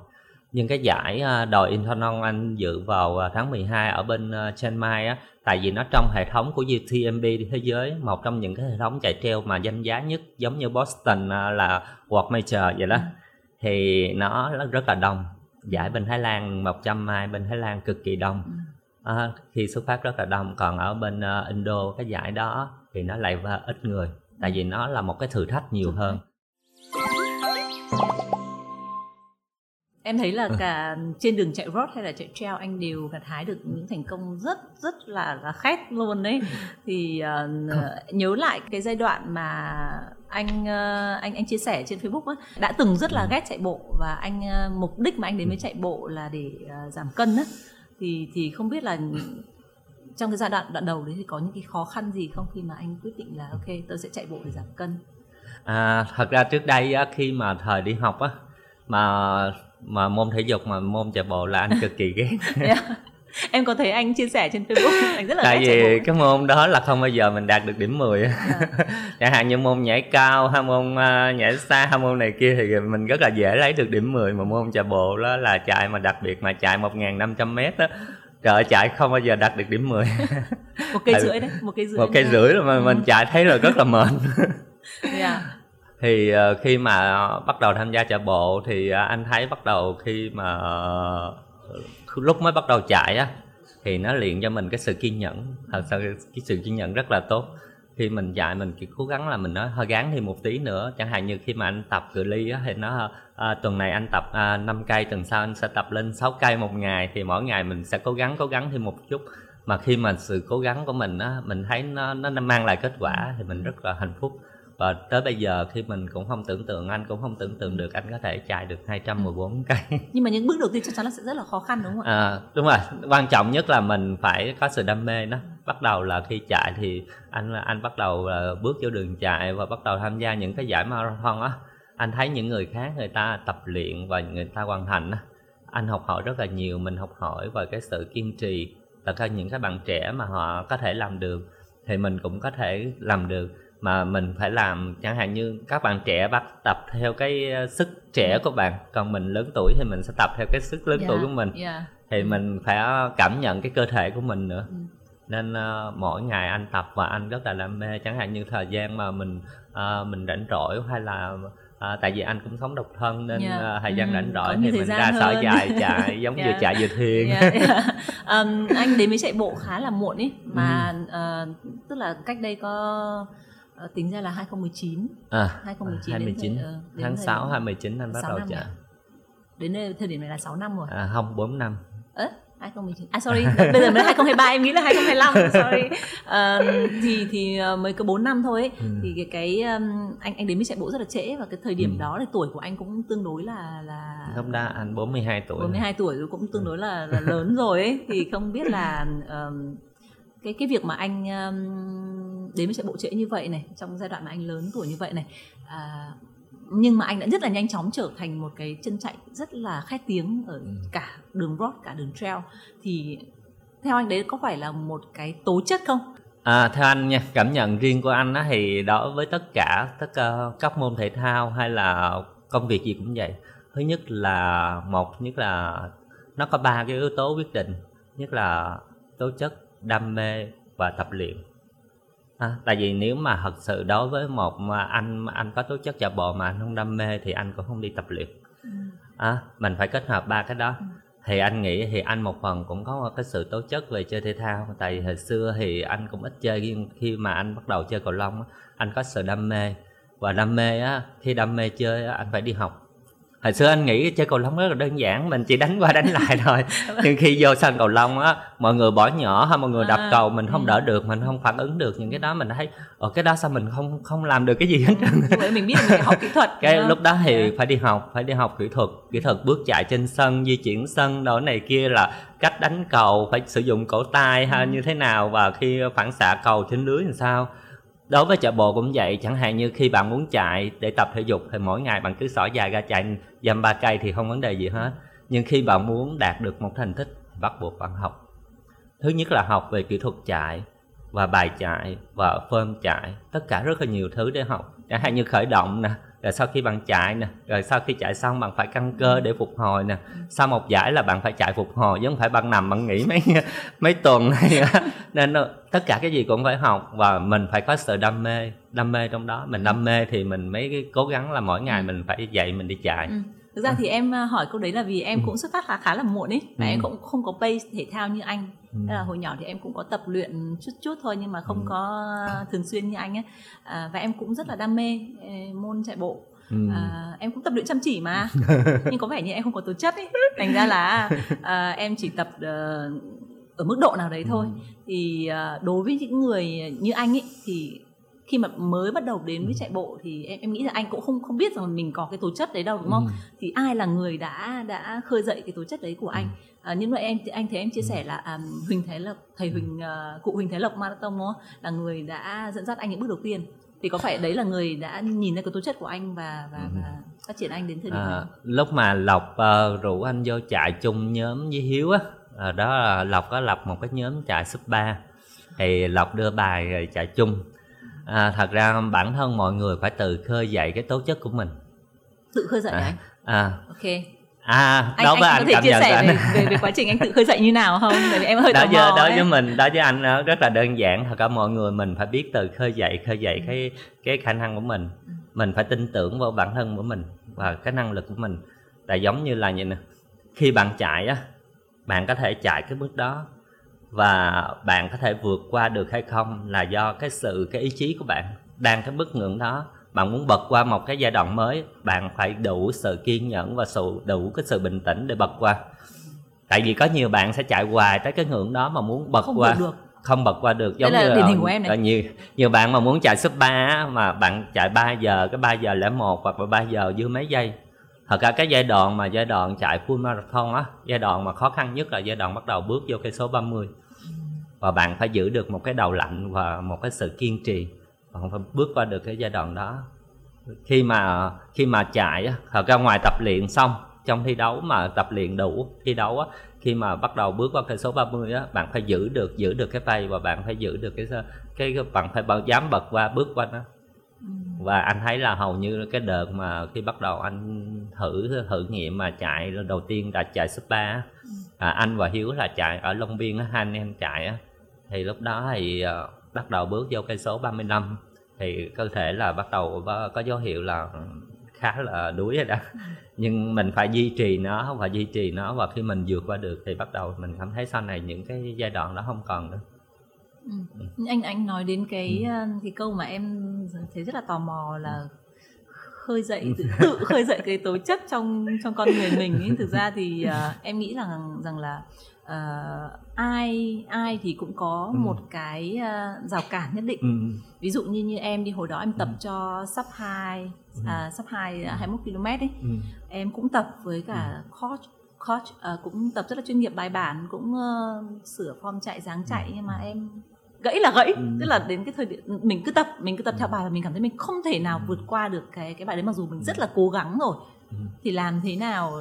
nhưng cái giải à, đòi Intonon anh dự vào à, tháng 12 ở bên à, Chiang Mai á tại vì nó trong hệ thống của UTMB thế giới một trong những cái hệ thống chạy treo mà danh giá nhất giống như Boston là World Major vậy đó. Thì nó rất là đông giải bên Thái Lan 100 mai bên Thái Lan cực kỳ đông. À, khi xuất phát rất là đông còn ở bên Indo cái giải đó thì nó lại ít người tại vì nó là một cái thử thách nhiều hơn em thấy là cả trên đường chạy road hay là chạy trail anh đều gặt hái được những thành công rất rất là là khét luôn đấy thì uh, nhớ lại cái giai đoạn mà anh uh, anh anh chia sẻ trên Facebook á đã từng rất là ghét chạy bộ và anh uh, mục đích mà anh đến với chạy bộ là để uh, giảm cân á. Thì thì không biết là trong cái giai đoạn đoạn đầu đấy thì có những cái khó khăn gì không khi mà anh quyết định là ok tôi sẽ chạy bộ để giảm cân? À, thật ra trước đây khi mà thời đi học á mà mà môn thể dục mà môn chạy bộ là anh cực kỳ ghét yeah. em có thấy anh chia sẻ trên facebook anh rất là tại vì cái môn đó là không bao giờ mình đạt được điểm 10 yeah. Dạ. chẳng hạn như môn nhảy cao hay môn uh, nhảy xa hay môn này kia thì mình rất là dễ lấy được điểm 10 mà môn chạy bộ đó là chạy mà đặc biệt mà chạy 1.500 mét đó trời chạy không bao giờ đạt được điểm 10 một cây rưỡi đấy một cây rưỡi một cây rưỡi mà ừ. mình chạy thấy rồi rất là mệt yeah dạ thì ờ, khi mà bắt đầu tham gia chạy bộ thì ờ, anh thấy bắt đầu khi mà ờ, lúc mới bắt đầu chạy á thì nó luyện cho mình cái sự kiên nhẫn. Thật sự cái sự kiên nhẫn rất là tốt. Khi mình chạy mình chỉ cố gắng là mình nói hơi gắng thêm một tí nữa. Chẳng hạn như khi mà anh tập cự ly á thì nó à, tuần này anh tập à, 5 cây tuần sau anh sẽ tập lên 6 cây một ngày. Thì mỗi ngày mình sẽ cố gắng cố gắng thêm một chút. Mà khi mà sự cố gắng của mình á mình thấy nó nó mang lại kết quả thì mình rất là hạnh phúc và tới bây giờ khi mình cũng không tưởng tượng anh cũng không tưởng tượng được anh có thể chạy được 214 cây. Nhưng mà những bước đầu tiên chắc chắn là sẽ rất là khó khăn đúng không ạ? À, đúng rồi. Quan trọng nhất là mình phải có sự đam mê đó. Bắt đầu là khi chạy thì anh anh bắt đầu là bước vô đường chạy và bắt đầu tham gia những cái giải marathon á. Anh thấy những người khác người ta tập luyện và người ta hoàn thành á anh học hỏi rất là nhiều mình học hỏi về cái sự kiên trì. Thật ra những cái bạn trẻ mà họ có thể làm được thì mình cũng có thể làm được mà mình phải làm chẳng hạn như các bạn trẻ bắt tập theo cái ờ, sức trẻ của bạn còn mình lớn tuổi thì mình sẽ tập theo cái sức lớn yeah, tuổi của mình yeah. thì mình phải cảm nhận cái cơ thể của mình nữa ừ. nên uh, mỗi ngày anh tập và anh rất là đam mê chẳng hạn như thời gian mà mình uh, mình rảnh rỗi hay là À, tại vì anh cũng sống độc thân nên yeah. uh, thời gian ừ, rảnh rỗi thì mình ra sở dài chạy giống yeah. vừa chạy vừa thiền yeah, yeah. Um, anh đến với chạy bộ khá là muộn ý mà ừ. uh, tức là cách đây có À, tính ra là 2019 à 2019 2019 đến thời, uh, đến tháng thời 6 2019 anh bắt đầu chạy đến đây thời điểm này là 6 năm rồi. À, không 4 năm. Ớ 2019 à sorry bây giờ mới 2023 em nghĩ là 2025 sorry. Uh, thì thì uh, mới có 4 năm thôi ấy. Ừ. thì cái cái anh anh đến với chạy bộ rất là trễ và cái thời điểm ừ. đó thì tuổi của anh cũng tương đối là là lúc đó anh 42 tuổi. 42 tuổi rồi cũng tương đối là, là lớn rồi ấy. Thì không biết là um, cái cái việc mà anh um, đến với chạy bộ trễ như vậy này trong giai đoạn mà anh lớn tuổi như vậy này uh, nhưng mà anh đã rất là nhanh chóng trở thành một cái chân chạy rất là khét tiếng ở ừ. cả đường road cả đường trail thì theo anh đấy có phải là một cái tố chất không À, theo anh nha, cảm nhận riêng của anh á, thì đối với tất cả tất cả các môn thể thao hay là công việc gì cũng vậy. Thứ nhất là một nhất là nó có ba cái yếu tố quyết định, nhất là tố chất, đam mê và tập luyện À, tại vì nếu mà thật sự đối với một mà anh anh có tố chất chạy bộ mà anh không đam mê thì anh cũng không đi tập luyện. Ừ. À, mình phải kết hợp ba cái đó. Ừ. Thì anh nghĩ thì anh một phần cũng có cái sự tố chất về chơi thể thao. Tại vì hồi xưa thì anh cũng ít chơi khi mà anh bắt đầu chơi cầu lông anh có sự đam mê và đam mê á khi đam mê chơi á, anh phải đi học hồi xưa anh nghĩ chơi cầu lông rất là đơn giản mình chỉ đánh qua đánh lại thôi nhưng khi vô sân cầu lông á mọi người bỏ nhỏ hay mọi người đập à, cầu mình không ừ. đỡ được mình không phản ứng được những cái đó mình thấy ở cái đó sao mình không không làm được cái gì hết trơn mình biết mình phải học kỹ thuật cái lúc đó thì yeah. Dạ. phải đi học phải đi học kỹ thuật kỹ thuật bước chạy trên sân di chuyển sân đó này kia là cách đánh cầu phải sử dụng cổ tay hay ừ. như thế nào và khi phản xạ cầu trên lưới làm sao đối với chạy bộ cũng vậy, chẳng hạn như khi bạn muốn chạy để tập thể dục thì mỗi ngày bạn cứ xỏ dài ra chạy dăm ba cây thì không vấn đề gì hết. Nhưng khi bạn muốn đạt được một thành tích thì bắt buộc bạn học. Thứ nhất là học về kỹ thuật chạy và bài chạy và phơm chạy, tất cả rất là nhiều thứ để học. Chẳng hạn như khởi động nè rồi sau khi bạn chạy nè rồi sau khi chạy xong bạn phải căng cơ để phục hồi nè. Sau một giải là bạn phải chạy phục hồi chứ không phải bạn nằm bạn nghỉ mấy mấy tuần này nên tất cả cái gì cũng phải học và mình phải có sự đam mê đam mê trong đó. Mình đam mê thì mình mới cố gắng là mỗi ngày mình phải dậy mình đi chạy. Ừ thực ra thì em à, hỏi câu đấy là vì em ừ. cũng xuất phát khá khá là muộn ấy và ừ. em cũng không có base thể thao như anh ừ. là hồi nhỏ thì em cũng có tập luyện chút chút thôi nhưng mà không ừ. có thường xuyên như anh ấy à, và em cũng rất là đam mê môn chạy bộ Ừ. À, em cũng tập luyện chăm chỉ mà nhưng có vẻ như em không có tố chất ấy thành ra là à, em chỉ tập uh, ở mức độ nào đấy thôi ừ. thì uh, đối với những người như anh ấy thì khi mà mới bắt đầu đến với ừ. chạy bộ thì em em nghĩ là anh cũng không không biết rằng mình có cái tố chất đấy đâu đúng không? Ừ. Thì ai là người đã đã khơi dậy cái tố chất đấy của anh? Ừ. À, nhưng mà em anh thấy em chia sẻ là um, Huỳnh Thái Lộc thầy Huỳnh uh, cụ Huỳnh Thái Lộc marathon không? là người đã dẫn dắt anh những bước đầu tiên thì có phải đấy là người đã nhìn ra cái tố chất của anh và và, và phát triển anh đến thời điểm à, này lúc mà lộc uh, rủ anh vô chạy chung nhóm với hiếu á à, đó là lộc có lập một cái nhóm chạy sub 3 thì lộc đưa bài chạy chung à, thật ra bản thân mọi người phải tự khơi dậy cái tố chất của mình. Tự khơi dậy à, anh? à. Ok. À anh, đó với anh, anh có thể chia sẻ về, về, về quá trình anh tự khơi dậy như nào không? Tại vì em hơi đó tò mò đó với mình đó với anh rất là đơn giản. Thật cả mọi người mình phải biết từ khơi dậy khơi dậy cái cái khả năng của mình. Ừ. mình phải tin tưởng vào bản thân của mình và cái năng lực của mình. Tại giống như là như nè. Khi bạn chạy á bạn có thể chạy cái bước đó và bạn có thể vượt qua được hay không là do cái sự cái ý chí của bạn đang cái bức ngưỡng đó bạn muốn bật qua một cái giai đoạn mới bạn phải đủ sự kiên nhẫn và sự đủ cái sự bình tĩnh để bật qua tại vì có nhiều bạn sẽ chạy hoài tới cái ngưỡng đó mà muốn bật không qua được. không bật qua được giống như là hình của em này. nhiều nhiều bạn mà muốn chạy sub 3 mà bạn chạy 3 giờ cái 3 giờ lẻ một hoặc là 3 giờ dư mấy giây thật ra cái giai đoạn mà giai đoạn chạy full marathon á giai đoạn mà khó khăn nhất là giai đoạn bắt đầu bước vô cây số 30 và bạn phải giữ được một cái đầu lạnh và một cái sự kiên trì bạn phải bước qua được cái giai đoạn đó. Khi mà khi mà chạy á thật ra ngoài tập luyện xong trong thi đấu mà tập luyện đủ thi đấu á khi mà bắt đầu bước qua cây số 30 á bạn phải giữ được giữ được cái tay và bạn phải giữ được cái cái, cái bạn phải dám bật qua bước qua nó và anh thấy là hầu như cái đợt mà khi bắt đầu anh thử thử nghiệm mà chạy đầu tiên là chạy sub 3 à, anh và hiếu là chạy ở long biên hai anh em chạy thì lúc đó thì uh, bắt đầu bước vô cây số 35 thì cơ thể là bắt đầu có, có dấu hiệu là khá là đuối rồi đó. Nhưng mình phải duy trì nó và duy trì nó. Và khi mình vượt qua được thì bắt đầu mình cảm thấy sau này những cái giai đoạn đó không còn nữa ừ. Anh anh nói đến cái cái câu mà em thấy rất là tò mò là khơi dậy tự, tự khơi dậy cái tố chất trong trong con người mình ấy thực ra thì uh, em nghĩ rằng rằng là uh, ai ai thì cũng có ừ. một cái uh, rào cản nhất định ừ. ví dụ như như em đi hồi đó em tập ừ. cho sub 2 ừ. à, sub 2 21 km ấy ừ. em cũng tập với cả ừ. coach coach uh, cũng tập rất là chuyên nghiệp bài bản cũng uh, sửa form chạy dáng chạy nhưng mà em gãy là gãy ừ. tức là đến cái thời điểm mình cứ tập mình cứ tập theo bài và mình cảm thấy mình không thể nào vượt qua được cái cái bài đấy mặc dù mình rất là cố gắng rồi ừ. thì làm thế nào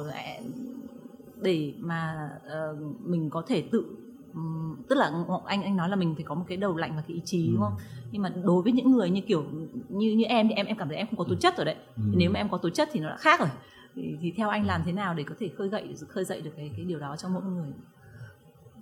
để mà uh, mình có thể tự um, tức là anh anh nói là mình phải có một cái đầu lạnh và cái ý chí ừ. đúng không nhưng mà đối với những người như kiểu như như em thì em em cảm thấy em không có tố chất rồi đấy ừ. nếu mà em có tố chất thì nó đã khác rồi thì, thì theo anh làm thế nào để có thể khơi dậy khơi dậy được cái cái điều đó trong mỗi người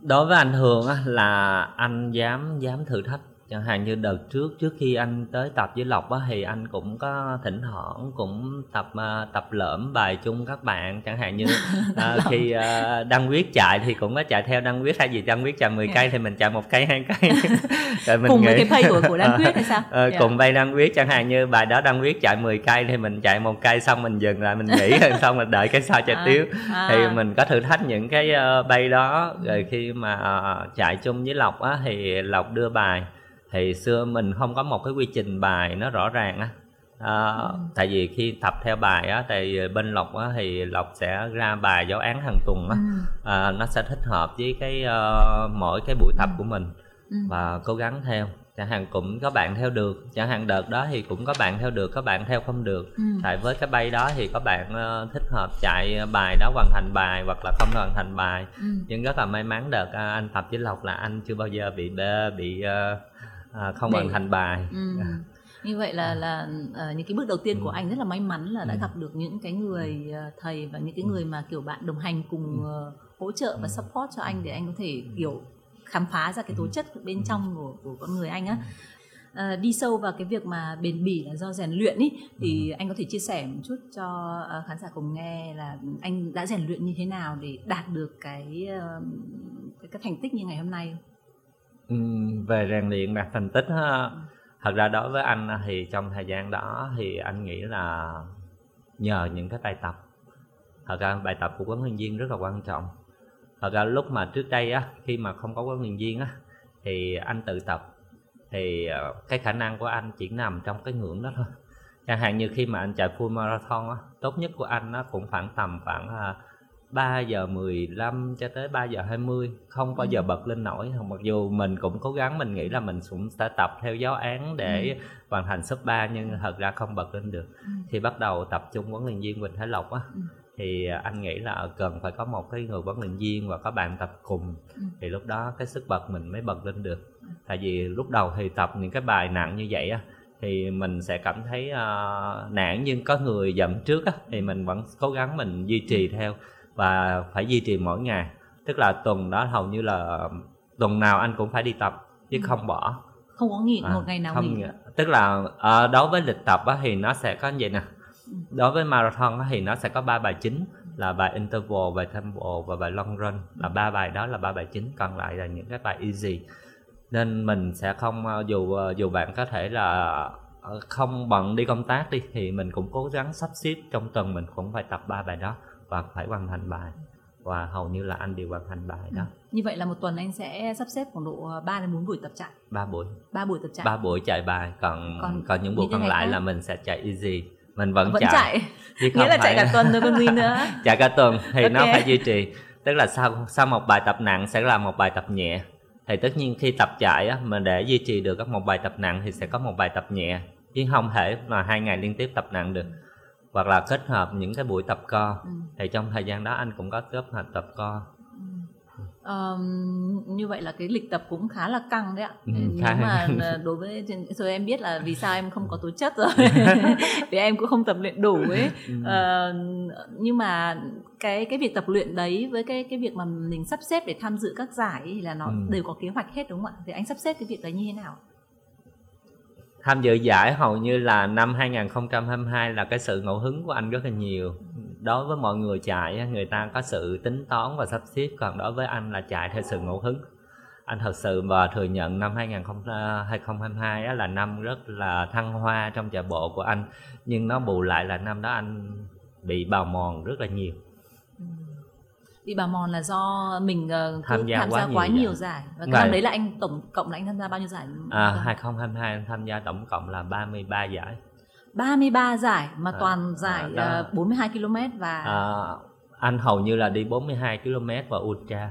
đối với anh thường á là anh dám dám thử thách? Chẳng hạn như đợt trước trước khi anh tới tập với lộc á thì anh cũng có thỉnh thoảng cũng tập uh, tập lỡm bài chung các bạn. Chẳng hạn như uh, khi uh, đăng quyết chạy thì cũng có chạy theo đăng quyết. Hay gì đăng quyết chạy 10 cây thì mình chạy một cây hai cây. Rồi mình cùng nghĩ, với cái pay của của đăng quyết hay sao? Uh, yeah. cùng bay đăng quyết. Chẳng hạn như bài đó đăng quyết chạy 10 cây thì mình chạy một cây xong mình dừng lại mình nghỉ xong mình đợi cái sau chạy à, tiếp à. thì mình có thử thách những cái uh, bay đó. Rồi khi mà uh, chạy chung với lộc á thì lộc đưa bài thì xưa mình không có một cái quy trình bài nó rõ ràng á à, ừ. tại vì khi tập theo bài á thì bên lộc á thì lộc sẽ ra bài giáo án hàng tuần á ừ. à, nó sẽ thích hợp với cái uh, mỗi cái buổi tập ừ. của mình ừ. và cố gắng theo chẳng hạn cũng có bạn theo được chẳng hạn đợt đó thì cũng có bạn theo được có bạn theo không được ừ. tại với cái bay đó thì có bạn uh, thích hợp chạy bài đó hoàn thành bài hoặc là không hoàn thành bài ừ. nhưng rất là may mắn đợt uh, anh tập với lộc là anh chưa bao giờ bị bị uh, à, không Để... hoàn thành bài ừ. như vậy là là uh, những cái bước đầu tiên ừ. của anh rất là may mắn là đã ừ. gặp được những cái người uh, thầy và những cái ừ. người mà kiểu bạn đồng hành cùng uh, hỗ trợ và support cho anh để anh có thể kiểu khám phá ra cái tố chất bên trong của, của con người anh á à, đi sâu vào cái việc mà bền bỉ là do rèn luyện ý thì anh có thể chia sẻ một chút cho uh, khán giả cùng nghe là anh đã rèn luyện như thế nào để đạt được cái uh, cái, cái thành tích như ngày hôm nay không? Về rèn luyện đạt thành tích ha thật ra đối với anh thì trong thời gian đó thì anh nghĩ là nhờ những cái bài tập. Thật ra bài tập của huấn luyện viên rất là quan trọng. Thật ra lúc mà trước đây á, khi mà không có huấn luyện viên á, thì anh tự tập. Thì ờ, cái khả năng của anh chỉ nằm trong cái ngưỡng đó thôi. Chẳng hạn như khi mà anh chạy full marathon á, tốt nhất của anh nó cũng khoảng tầm khoảng ờ, 3 giờ 15 cho tới 3 giờ 20 không bao giờ ừ. bật lên nổi mặc dù mình cũng cố gắng mình nghĩ là mình cũng sẽ tập theo giáo án để ừ. hoàn thành sub 3 nhưng thật ra không bật lên được ừ. khi bắt đầu tập trung huấn luyện viên Quỳnh Thái Lộc á ừ. thì anh nghĩ là cần phải có một cái người huấn luyện viên và có bạn tập cùng ừ. thì lúc đó cái sức bật mình mới bật lên được ừ. tại vì lúc đầu thì tập những cái bài nặng như vậy á thì mình sẽ cảm thấy uh, nản nhưng có người dậm trước á thì mình vẫn cố gắng mình duy trì theo và phải duy trì mỗi ngày. Tức là tuần đó hầu như là tuần nào anh cũng phải đi tập chứ không bỏ. Không có nghỉ à, một ngày nào không nghỉ. tức là à, đối với lịch tập á, thì nó sẽ có như vậy nè. Đối với marathon á, thì nó sẽ có ba bài chính là bài interval bài tempo và bài long run. Là ba bài đó là ba bài chính còn lại là những cái bài easy. Nên mình sẽ không ờ, dù ờ, dù bạn có thể là không bận đi công tác đi thì mình cũng cố gắng sắp xếp trong tuần mình cũng phải tập ba bài đó và phải hoàn thành bài và hầu như là anh đều hoàn thành bài đó. Ừ. Như vậy là một tuần anh sẽ sắp xếp khoảng độ 3 đến 4 buổi tập chạy. 3 buổi. 3 buổi tập chạy. 3 buổi chạy bài, còn còn, còn những buổi còn lại khác. là mình sẽ chạy easy. Mình vẫn, vẫn chạy. chạy. Chứ Nghĩa là phải... chạy cả tuần rồi còn gì nữa. chạy cả tuần thì okay. nó phải duy trì. Tức là sau sau một bài tập nặng sẽ là một bài tập nhẹ. Thì tất nhiên khi tập chạy á mà để duy trì được các một bài tập nặng thì sẽ có một bài tập nhẹ chứ không thể mà hai ngày liên tiếp tập nặng được hoặc là kết hợp những cái buổi tập co. Ừ. thì trong thời gian đó anh cũng có kết hợp tập co. Um, như vậy là cái lịch tập cũng khá là căng đấy ạ. Ừ, nhưng mà đối với rồi em biết là vì sao em không có tố chất rồi. Vì em cũng không tập luyện đủ ấy. Uh, nhưng mà cái cái việc tập luyện đấy với cái cái việc mà mình sắp xếp để tham dự các giải ấy là nó ừ. đều có kế hoạch hết đúng không ạ? Thì anh sắp xếp cái việc đấy như thế nào tham dự giải hầu như là năm 2022 là cái sự ngẫu hứng của anh rất là nhiều. Đối với mọi người chạy người ta có sự tính toán và sắp xếp, còn đối với anh là chạy theo sự ngẫu hứng. Anh thật sự và thừa nhận năm 2022 là năm rất là thăng hoa trong chạy bộ của anh, nhưng nó bù lại là năm đó anh bị bào mòn rất là nhiều bị bào mòn là do mình uh, Tham gia tham quá gia nhiều quá giải. nhiều giải và cái Vậy. năm đấy là anh tổng cộng là anh tham gia bao nhiêu giải à, 2022 anh tham gia tổng cộng là 33 giải 33 giải mà À, toàn giải à, ờ, 42 km và à, anh hầu như là đi 42 km và ultra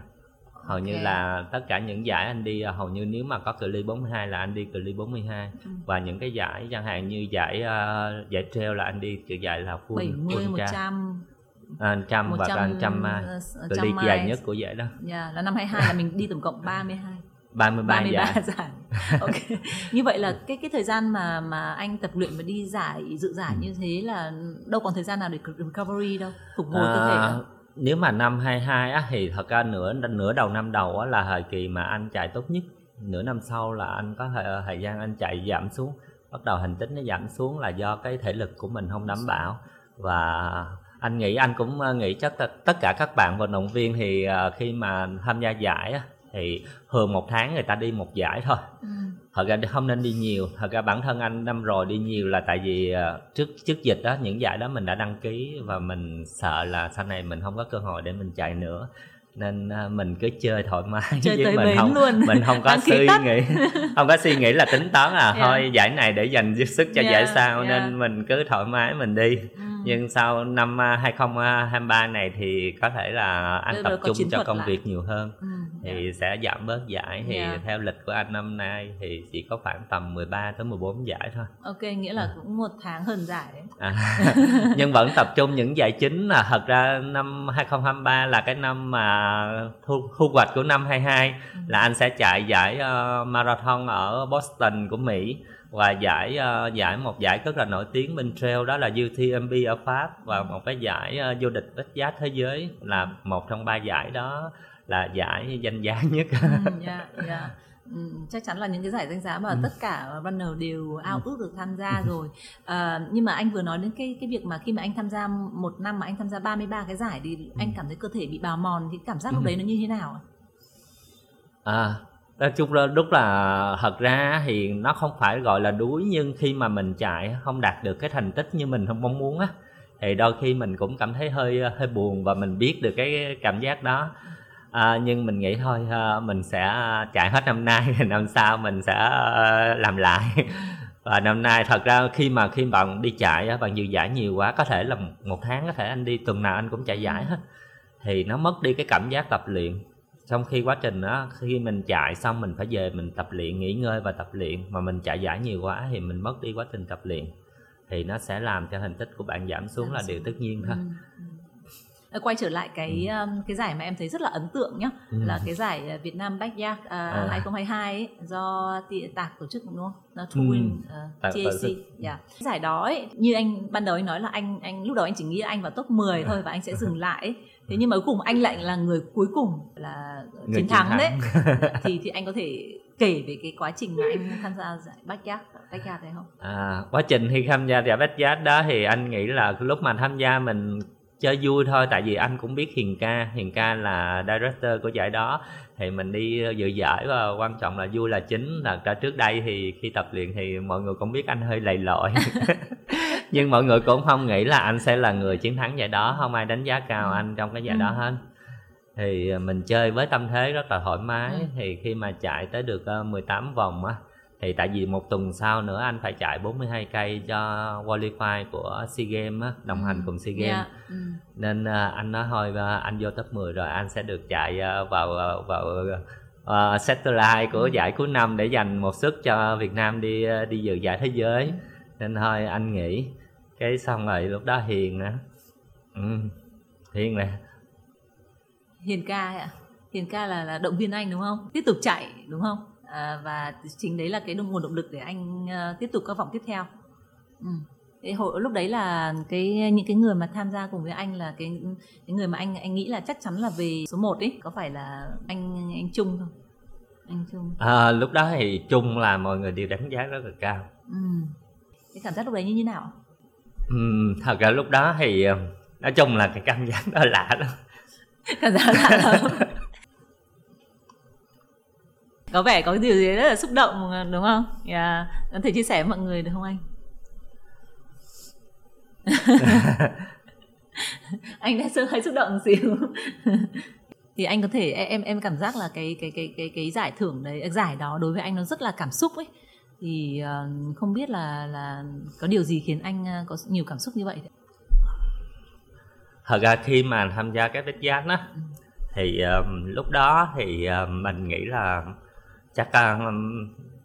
hầu như Ok. là tất cả những giải anh đi à, hầu như nếu mà có cự ly 42 là anh đi cự ly 42 Ừ. và những cái giải chẳng hạn như giải à, giải trail là anh đi cái giải là full 70 ultra 100 à, trăm và 100 100 trăm mai ờ, trăm ly mai. dài nhất của giải đó Yeah, là năm 22 là mình đi tổng cộng 32 33, 33 giải giải. Ok. Như vậy là cái cái thời gian mà mà anh tập luyện và đi giải dự giải Ừ. như thế là đâu còn thời gian nào để recovery đâu, phục hồi cơ thể À, đâu. nếu mà năm 22 á thì thật ra nửa nửa đầu năm đầu á là thời kỳ mà anh chạy tốt nhất nửa năm sau là anh có thời, thời gian anh chạy giảm xuống bắt đầu hành tích nó giảm xuống là do cái thể lực của mình không đảm bảo và anh nghĩ anh cũng ờ, nghĩ chắc tất- cả các bạn vận động viên thì ờ, khi mà tham gia giải á, thì thường một tháng người ta đi một giải thôi Ừ. thật ra không nên đi nhiều thật ra bản thân anh năm rồi đi nhiều là tại vì ờ, trước trước dịch đó những giải đó mình đã đăng ký và mình sợ là sau này mình không có cơ hội để mình chạy nữa nên mình cứ chơi thoải mái Chơi chứ mình không luôn. mình không có suy tắt. nghĩ không có suy nghĩ là tính toán à Yeah. thôi giải này để dành sức cho Yeah, giải sau yeah. nên mình cứ thoải mái mình đi Ừ. nhưng sau năm à, 2023 này thì có thể là anh Bây tập trung cho công lại. việc nhiều hơn Ừ. thì sẽ giảm bớt giải thì Yeah. theo lịch của anh năm nay thì chỉ có khoảng tầm 13 tới 14 giải thôi Ok, nghĩa là cũng một tháng hơn giải đấy. à, nhưng vẫn tập trung những giải chính là thật ra năm 2023 là cái năm mà thu, thu hoạch của năm 22 Ừ. là anh sẽ chạy giải ờ, marathon ở Boston của Mỹ và giải ờ, giải một giải rất là nổi tiếng bên trail đó là UTMB ở Pháp và một cái giải ờ, vô địch bách giá thế giới là một trong ba giải đó là giải danh giá nhất Ừ, yeah, yeah. Ừ, chắc chắn là những cái giải danh giá Ừ. mà tất cả runner đều ao ước được tham gia rồi à, nhưng mà anh vừa nói đến cái cái việc mà khi mà anh tham gia một năm mà anh tham gia 33 cái giải thì Ừ. anh cảm thấy cơ thể bị bào mòn thì cảm giác lúc đấy nó như thế nào À, nói chung là lúc là thật ra thì nó không phải gọi là đuối nhưng khi mà mình chạy không đạt được cái thành tích như mình không mong muốn á thì đôi khi mình cũng cảm thấy hơi hơi buồn và mình biết được cái cảm giác đó. À, nhưng mình nghĩ thôi à, mình sẽ chạy hết năm nay năm sau mình sẽ à, làm lại. Và năm nay thật ra khi mà khi bạn đi chạy bạn dự giải nhiều quá có thể là một tháng có thể anh đi tuần nào anh cũng chạy giải hết. Thì nó mất đi cái cảm giác tập luyện trong khi quá trình đó khi mình chạy xong mình phải về mình tập luyện nghỉ ngơi và tập luyện mà mình chạy giải nhiều quá thì mình mất đi quá trình tập luyện thì nó sẽ làm cho thành tích của bạn giảm xuống Giảm là xuống. điều tất nhiên thôi Ừ, ừ. Quay trở lại cái um, cái giải mà em thấy rất là ấn tượng nhá Ừ. là cái giải uh, Việt Nam Backyard uh, À. 2022 ấy, do Tạc tổ chức đúng không? Nó Ừ. Twin uh, Tạc tổ TAC. Yeah. Cái giải đó ấy, như anh ban đầu anh nói là anh anh lúc đầu anh chỉ nghĩ anh vào top 10 thôi và anh sẽ dừng lại ấy. Thế nhưng mà cuối cùng anh lại là người cuối cùng là Người chiến thắng thắng. đấy. thì thì anh có thể kể về cái quá trình mà anh tham gia giải Backyard Backyard đấy không? À, quá trình khi tham gia giải giá đó thì anh nghĩ là lúc mà tham gia mình chơi vui thôi tại vì anh cũng biết Hiền ca Hiền ca là director của giải đó thì mình đi dự giải và quan trọng là vui là chính là cả trước đây thì khi tập luyện thì mọi người cũng biết anh hơi lầy lội nhưng mọi người cũng không nghĩ là anh sẽ là người chiến thắng giải đó. Không ai đánh giá cao anh trong cái giải đó hết. Thì mình chơi với tâm thế rất là thoải mái. Ừ. thì khi mà chạy tới được ờ, 18 vòng á thì tại vì một tuần sau nữa anh phải chạy 42 cây cho qualify của SEA Games á, đồng hành cùng SEA Games. Yeah. Ừ. nên à, anh nói thôi à, anh vô top 10 rồi anh sẽ được chạy à, vào à, vào uh, satellite của giải cuối năm để dành một suất cho Việt Nam đi à, đi dự giải thế giới. Nên thôi anh nghĩ cái xong rồi lúc đó Hiền nữa ừ, Hiền nè Hiền ca ạ. Hiền ca là, là động viên anh đúng không? Tiếp tục chạy đúng không? À, và chính đấy là cái nguồn động lực để anh ờ, tiếp tục các vòng tiếp theo. Ừ. Thế hồi lúc đấy là cái những cái người mà tham gia cùng với anh là cái cái người mà anh anh nghĩ là chắc chắn là về số 1 ấy, có phải là anh anh Trung không? Anh Trung. à, lúc đó thì chung là mọi người đều đánh giá rất là cao Ừ. Cái cảm giác lúc đấy như thế nào? Thật ra lúc đó thì à, nói chung là cái cảm giác đó lạ lắm Cảm giác lạ lắm. có vẻ có điều gì rất là xúc động đúng không yeah. có thể chia sẻ với mọi người được không anh anh đã hơi xúc động xíu thì anh có thể em em cảm giác là cái cái cái cái cái giải thưởng đấy giải đó đối với anh nó rất là cảm xúc ấy thì uh, không biết là là có điều gì khiến anh uh, có nhiều cảm xúc như vậy thật ra khi mà tham gia cái bích giác đó ừ. thì uh, lúc đó thì uh, mình nghĩ là chắc uh,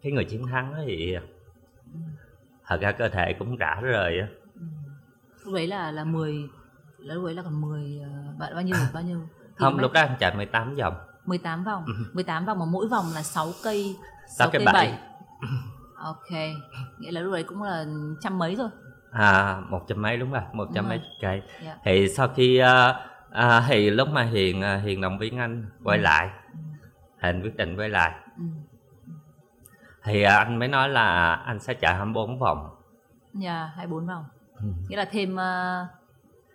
cái người chiến thắng thì ừ. thật ra cơ thể cũng rã rời á ừ. lúc đấy là là 10 lúc đấy là còn 10 uh, bao nhiêu bao nhiêu không lúc đó anh chạy 18 vòng 18 vòng 18 vòng mà mỗi vòng là 6 cây 6, 6 cây 7. 7 ok nghĩa là lúc đấy cũng là trăm mấy rồi à một trăm mấy đúng rồi một trăm mấy cây yeah. Dạ. thì sau khi uh, uh, thì lúc mà hiền uh, hiền động viên anh quay ừ. lại ừ. hình quyết định quay lại ừ. thì uh, anh mới nói là anh sẽ chạy 24 vòng dạ yeah, 24 vòng ừ. nghĩa là thêm uh,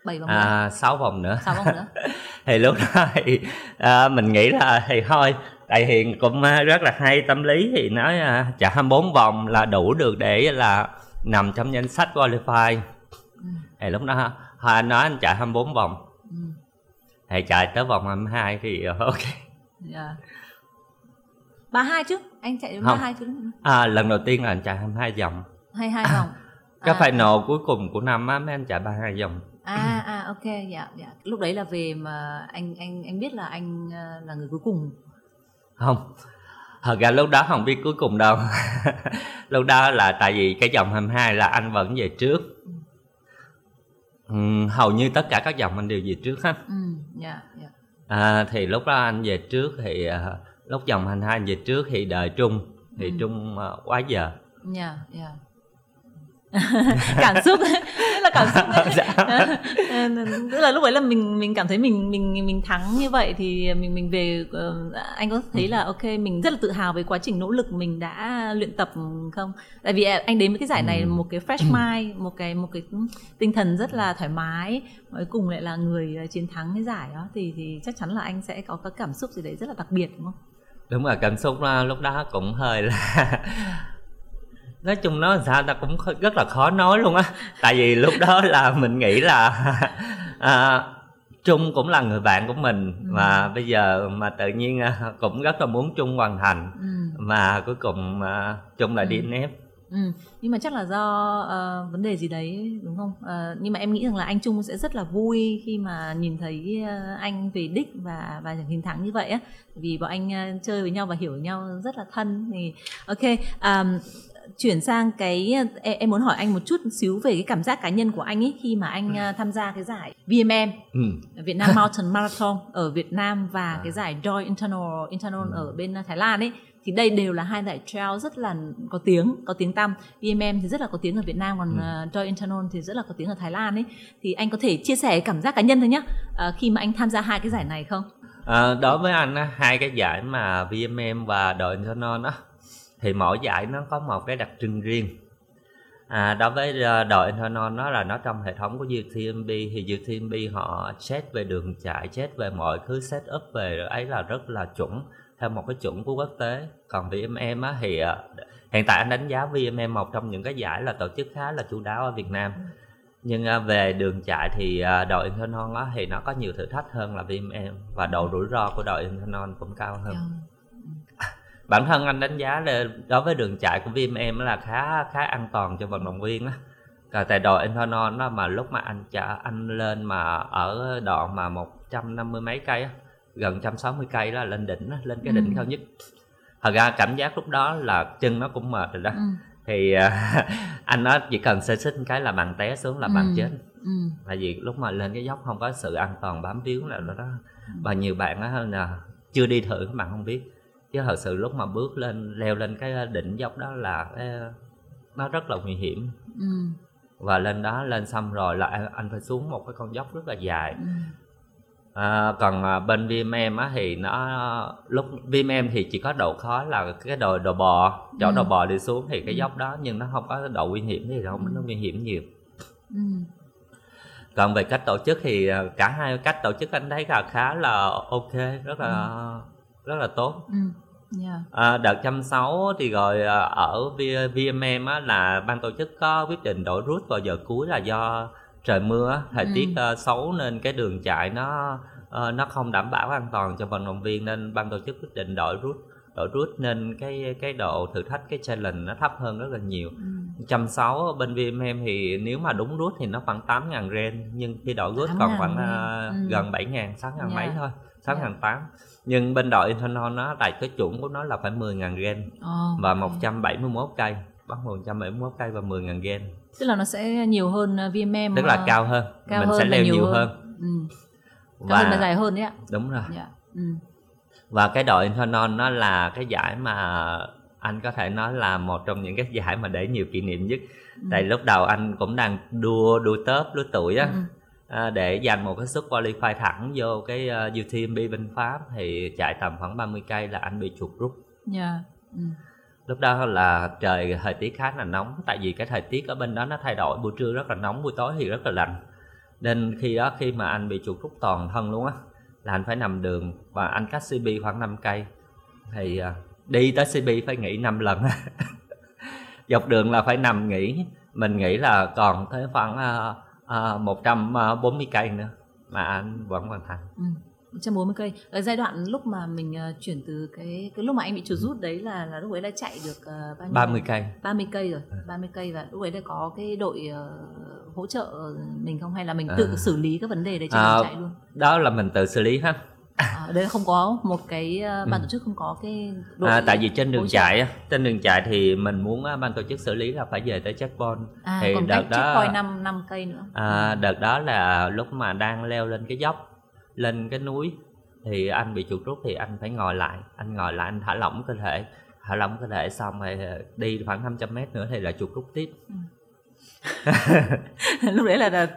7 vòng à, nữa 6 vòng nữa 6 vòng nữa thì lúc đó thì uh, mình nghĩ là thì thôi tại hiền cũng rất là hay tâm lý thì nói uh, chạy 24 vòng là đủ được để là nằm trong danh sách qualify ừ. thì lúc đó hồi anh nói anh chạy 24 vòng ừ. thì chạy tới vòng 22 thì uh, ok yeah. Dạ. 32 chứ anh chạy đến 32 chứ à, lần đầu tiên là anh chạy 22 vòng 22 vòng cái à. final cuối cùng của năm á mấy anh chạy 32 vòng à à ok dạ dạ lúc đấy là về mà anh anh anh biết là anh là người cuối cùng không thật ra lúc đó không biết cuối cùng đâu lúc đó là tại vì cái dòng 22 là anh vẫn về trước ừ, hầu như tất cả các dòng anh đều về trước hết ừ, yeah, yeah. À, thì lúc đó anh về trước thì uh, lúc dòng 22 anh về trước thì đợi trung thì ừ. trung uh, quá giờ yeah, yeah. cảm xúc rất là cảm xúc đấy. dạ. tức là lúc ấy là mình mình cảm thấy mình mình mình thắng như vậy thì mình mình về uh, anh có thấy là ok mình rất là tự hào về quá trình nỗ lực mình đã luyện tập không tại vì anh đến với cái giải này ừ. một cái fresh mind một cái một cái tinh thần rất là thoải mái cuối cùng lại là người chiến thắng cái giải đó thì thì chắc chắn là anh sẽ có cái cảm xúc gì đấy rất là đặc biệt đúng không đúng rồi cảm xúc lúc đó cũng hơi là nói chung nó sao ta cũng rất là khó nói luôn á tại vì lúc đó là mình nghĩ là à, trung cũng là người bạn của mình ừ. mà bây giờ mà tự nhiên à, cũng rất là muốn trung hoàn thành ừ. mà cuối cùng à, trung lại ừ. đi nép Ừ, nhưng mà chắc là do uh, vấn đề gì đấy đúng không? Uh, nhưng mà em nghĩ rằng là anh Trung sẽ rất là vui khi mà nhìn thấy uh, anh về đích và và hình thắng như vậy á, vì bọn anh uh, chơi với nhau và hiểu nhau rất là thân thì ok. Um, chuyển sang cái em muốn hỏi anh một chút xíu về cái cảm giác cá nhân của anh ấy khi mà anh ừ. tham gia cái giải VMM ừ. Việt Nam Mountain Marathon ở Việt Nam và à. cái giải Joy Internal Internal ừ. ở bên Thái Lan ấy thì đây đều là hai giải trail rất là có tiếng có tiếng tăm VMM thì rất là có tiếng ở Việt Nam còn ừ. uh, Joy Internal thì rất là có tiếng ở Thái Lan ấy thì anh có thể chia sẻ cảm giác cá nhân thôi nhé khi mà anh tham gia hai cái giải này không à, đối với anh hai cái giải mà VMM và đội Internal đó thì mỗi giải nó có một cái đặc trưng riêng. À, đối với ờ, đội Internal nó là nó trong hệ thống của UTMB thì UTMB họ xét về đường chạy xét về mọi thứ set up về ấy là rất là chuẩn theo một cái chuẩn của quốc tế. Còn VMM á, thì ờ, hiện tại anh đánh giá VMM một trong những cái giải là tổ chức khá là chú đáo ở Việt Nam. Nhưng ờ, về đường chạy thì đội Internal á, thì nó có nhiều thử thách hơn là VMM và độ rủi ro của đội Internal cũng cao hơn. Yeah bản thân anh đánh giá là đối với đường chạy của VMM là khá khá an toàn cho vận động viên á tại đội Internal nó mà lúc mà anh chạy anh lên mà ở đoạn mà 150 mấy cây á gần 160 cây đó lên đỉnh đó, lên cái đỉnh ừ. cao nhất thật ra cảm giác lúc đó là chân nó cũng mệt rồi đó ừ. thì uh, anh nói chỉ cần sơ xích cái là bạn té xuống là ừ. bạn chết ừ. tại vì lúc mà lên cái dốc không có sự an toàn bám víu là đó, đó. Ừ. và nhiều bạn á là chưa đi thử các bạn không biết chứ thật sự lúc mà bước lên leo lên cái đỉnh dốc đó là cái, nó rất là nguy hiểm ừ. và lên đó lên xong rồi là anh phải xuống một cái con dốc rất là dài ừ. à, còn à, bên VMM á thì nó lúc VMM thì chỉ có độ khó là cái đồ đồ bò chỗ ừ. đồ bò đi xuống thì cái ừ. dốc đó nhưng nó không có độ nguy hiểm thì không nó nguy hiểm nhiều ừ. còn về cách tổ chức thì à, cả hai cách tổ chức anh thấy là khá là ok rất là ừ rất là tốt ừ. Yeah. À, đợt trăm sáu thì rồi à, ở VMM á, là ban tổ chức có quyết định đổi rút vào giờ cuối là do trời mưa thời Ừ. tiết à, xấu nên cái đường chạy nó ờ, nó không đảm bảo an toàn cho vận động viên nên ban tổ chức quyết định đổi rút đổi rút nên cái cái độ thử thách cái challenge nó thấp hơn rất là nhiều Ừ. trăm sáu bên VMM thì nếu mà đúng rút thì nó khoảng 8 ngàn ren nhưng khi đổi rút 8.000 còn khoảng à, Ừ. gần 7 ngàn 6 ngàn mấy Dạ. thôi 6 ngàn 8 nhưng bên đội Internal nó tại cái chuẩn của nó là phải 10 ngàn ren Ồ, và ok. 171 cây bắt 171 cây và 10 ngàn gen tức là nó sẽ nhiều hơn uh, VMM tức là uh, cao hơn cao mình hơn sẽ và leo nhiều nhiều hơn. hơn, ừ. cao hơn và dài hơn đấy ạ đúng rồi dạ ừ. và cái đội Internal nó là cái giải mà anh có thể nói là một trong những cái giải mà để nhiều kỷ niệm nhất Ừ. tại lúc đầu anh cũng đang đua đua tớp lứa tuổi á Ừ. à, để giành một cái suất qualify thẳng vô cái uh, UTMB bên Pháp thì chạy tầm khoảng 30 cây là anh bị chuột rút. Dạ ừ. lúc đó là trời thời tiết khá là nóng tại vì cái thời tiết ở bên đó nó thay đổi buổi trưa rất là nóng buổi tối thì rất là lạnh. Nên khi đó khi mà anh bị chuột rút toàn thân luôn á là anh phải nằm đường và anh cách CB khoảng 5 cây. Thì à, đi tới CB phải nghỉ 5 lần. Dọc đường là phải nằm nghỉ mình nghĩ là còn tới khoảng à, à, 140 cây nữa mà anh vẫn hoàn thành Ừ. 140 cây. Ở giai đoạn lúc mà mình uh, chuyển từ cái cái lúc mà anh bị chuột rút đấy là là lúc ấy đã chạy được uh, bao nhiêu? 30 cây 30 cây rồi, Ừ. 30 cây và lúc ấy đã có cái đội uh, hỗ trợ mình không hay là mình À. tự xử lý các vấn đề đấy trên À, chạy luôn. đó là mình tự xử lý hết À, là không có một cái uh, ban Ừ. tổ chức không có cái đội À, tại vì trên đường chạy á, trên đường chạy thì mình muốn á, ban tổ chức xử lý là phải về tới checkpoint. à, thì còn đợt đó- 5 5 cây nữa. À, đợt đó là lúc mà đang leo lên cái dốc, lên cái núi thì anh bị chuột rút thì anh phải ngồi lại, anh ngồi lại anh thả lỏng cơ thể, thả lỏng cơ thể xong rồi đi khoảng 500 mét nữa thì là chuột rút tiếp. lúc đấy là, là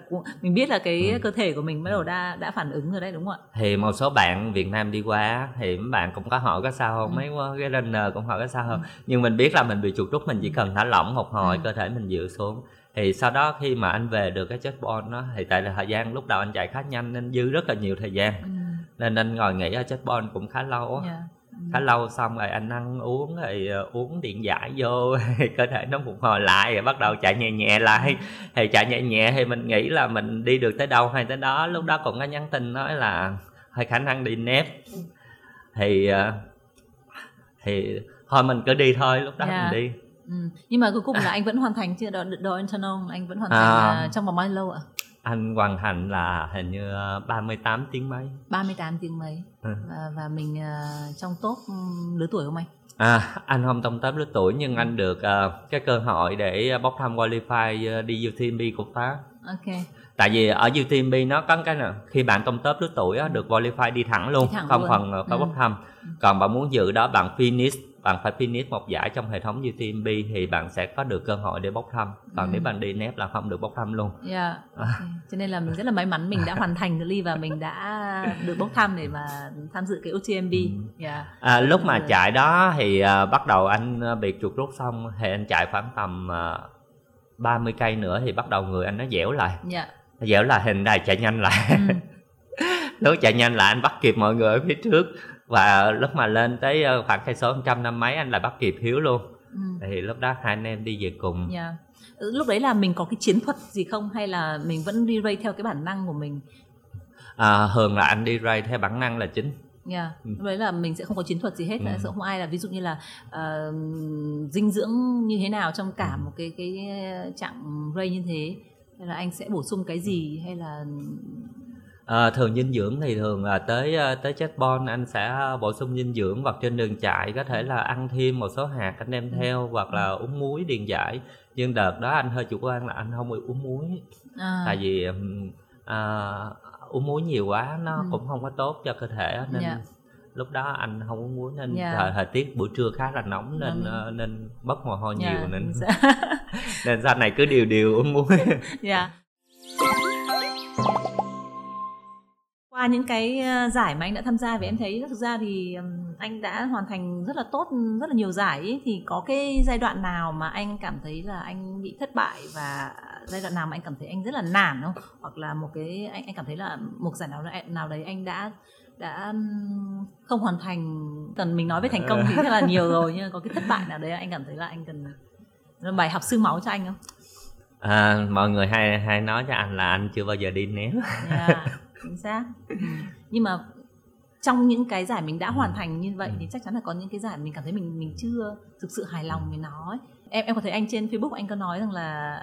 mình biết là cái Ừ. cơ thể của mình bắt đầu đã đã phản ứng rồi đấy đúng không ạ? Thì một số bạn Việt Nam đi qua thì mấy bạn cũng có hỏi có sao không, Ừ. mấy cái runner cũng hỏi có sao không. Ừ. Nhưng mình biết là mình bị chuột rút mình chỉ cần thả lỏng một hồi Ừ. cơ thể mình dựa xuống. Thì sau đó khi mà anh về được cái checkpoint đó thì tại là thời gian lúc đầu anh chạy khá nhanh nên dư rất là nhiều thời gian Ừ. nên anh ngồi nghỉ ở checkpoint cũng khá lâu á. dạ. Khá lâu xong rồi anh ăn uống rồi ờ, uống điện giải vô cơ thể nó phục hồi lại rồi bắt đầu chạy nhẹ nhẹ lại thì chạy nhẹ nhẹ thì mình nghĩ là mình đi được tới đâu hay tới đó lúc đó cũng có nhắn tin nói là hơi khả năng đi nép thì ờ, thì thôi mình cứ đi thôi lúc đó Dạ. mình đi Ừ. Nhưng mà cuối cùng là anh vẫn hoàn thành chưa? Đội internal anh vẫn hoàn thành à, trong vòng bao lâu ạ? Anh hoàn thành là hình như ờ, 38 tiếng mấy 38 tiếng mấy. Ừ. Và, và mình à, trong top ừm, lứa tuổi không anh? À, anh không trong tóm lứa tuổi nhưng anh được ờ, cái cơ hội để bốc thăm qualify ờ, đi UTMB của Pháp Ok. tại vì ở UTMB nó có cái là khi bạn trong top lứa tuổi á, được qualify đi thẳng luôn Đi thẳng không luôn. phần ờ, phải Ừ. bốc thăm còn bạn muốn dự đó bạn finish bạn phải finish một giải trong hệ thống UTMB thì bạn sẽ có được cơ hội để bốc thăm còn Ừ. nếu bạn đi nép là không được bốc thăm luôn Yeah. ok. Cho nên là mình rất là may mắn mình đã hoàn thành ly và mình đã được bốc thăm để mà tham dự cái UTMB. Ừ. Yeah. à, lúc mà chạy đó thì à, bắt đầu anh à, bị chuột rút xong thì anh chạy khoảng tầm à, 30 cây nữa thì bắt đầu người anh nó dẻo lại Yeah. dẻo lại hình đài chạy nhanh lại Ừ. lúc chạy nhanh là anh bắt kịp mọi người ở phía trước và lúc mà lên tới ờ, khoảng cây số 100 năm mấy anh lại bắt kịp Hiếu luôn Ừ. thì lúc đó hai anh em đi về cùng Yeah. Ừ, Lúc đấy là mình có cái chiến thuật gì không hay là mình vẫn đi race theo cái bản năng của mình? à, thường là anh đi race theo bản năng là chính Yeah. Ừ. Lúc đấy là mình sẽ không có chiến thuật gì hết, Ừ. sẽ không ai là ví dụ như là ờ, dinh dưỡng như thế nào trong cả Ừ. một cái cái chặng race như thế hay là anh sẽ bổ sung cái gì hay là à, thường dinh dưỡng thì thường là tới ờ, tới checkpoint anh sẽ bổ sung dinh dưỡng hoặc trên đường chạy có thể là ăn thêm một số hạt anh đem theo hoặc là uống muối điền giải nhưng đợt đó anh hơi chủ quan là anh không uống muối à, tại vì à, uống muối nhiều quá nó Ừ. cũng không có tốt cho cơ thể nên Dạ. lúc đó anh không uống muối nên Dạ. thời, thời tiết buổi trưa khá là nóng nên ờ, nên mất mồ hôi yeah, nhiều nên nên sau này cứ điều điều uống muối yeah. Qua những cái ờ, giải mà anh đã tham gia thì em thấy thực ra thì anh đã hoàn thành rất là tốt rất là nhiều giải ấy. thì có cái giai đoạn nào mà anh cảm thấy là anh bị thất bại và giai đoạn nào mà anh cảm thấy anh rất là nản không hoặc là một cái anh anh cảm thấy là một giải nào nào đấy anh đã đã không hoàn thành cần mình nói về thành công thì rất là nhiều rồi nhưng có cái thất bại nào đấy anh cảm thấy là anh cần là bài học xương máu cho anh không? à, mọi người hay hay nói cho anh là anh chưa bao giờ đi ném Yeah, chính xác. Ừ. Nhưng mà trong những cái giải mình đã hoàn thành như vậy thì chắc chắn là có những cái giải mình cảm thấy mình mình chưa thực sự hài lòng với nó ấy. Em em có thấy anh trên Facebook anh có nói rằng là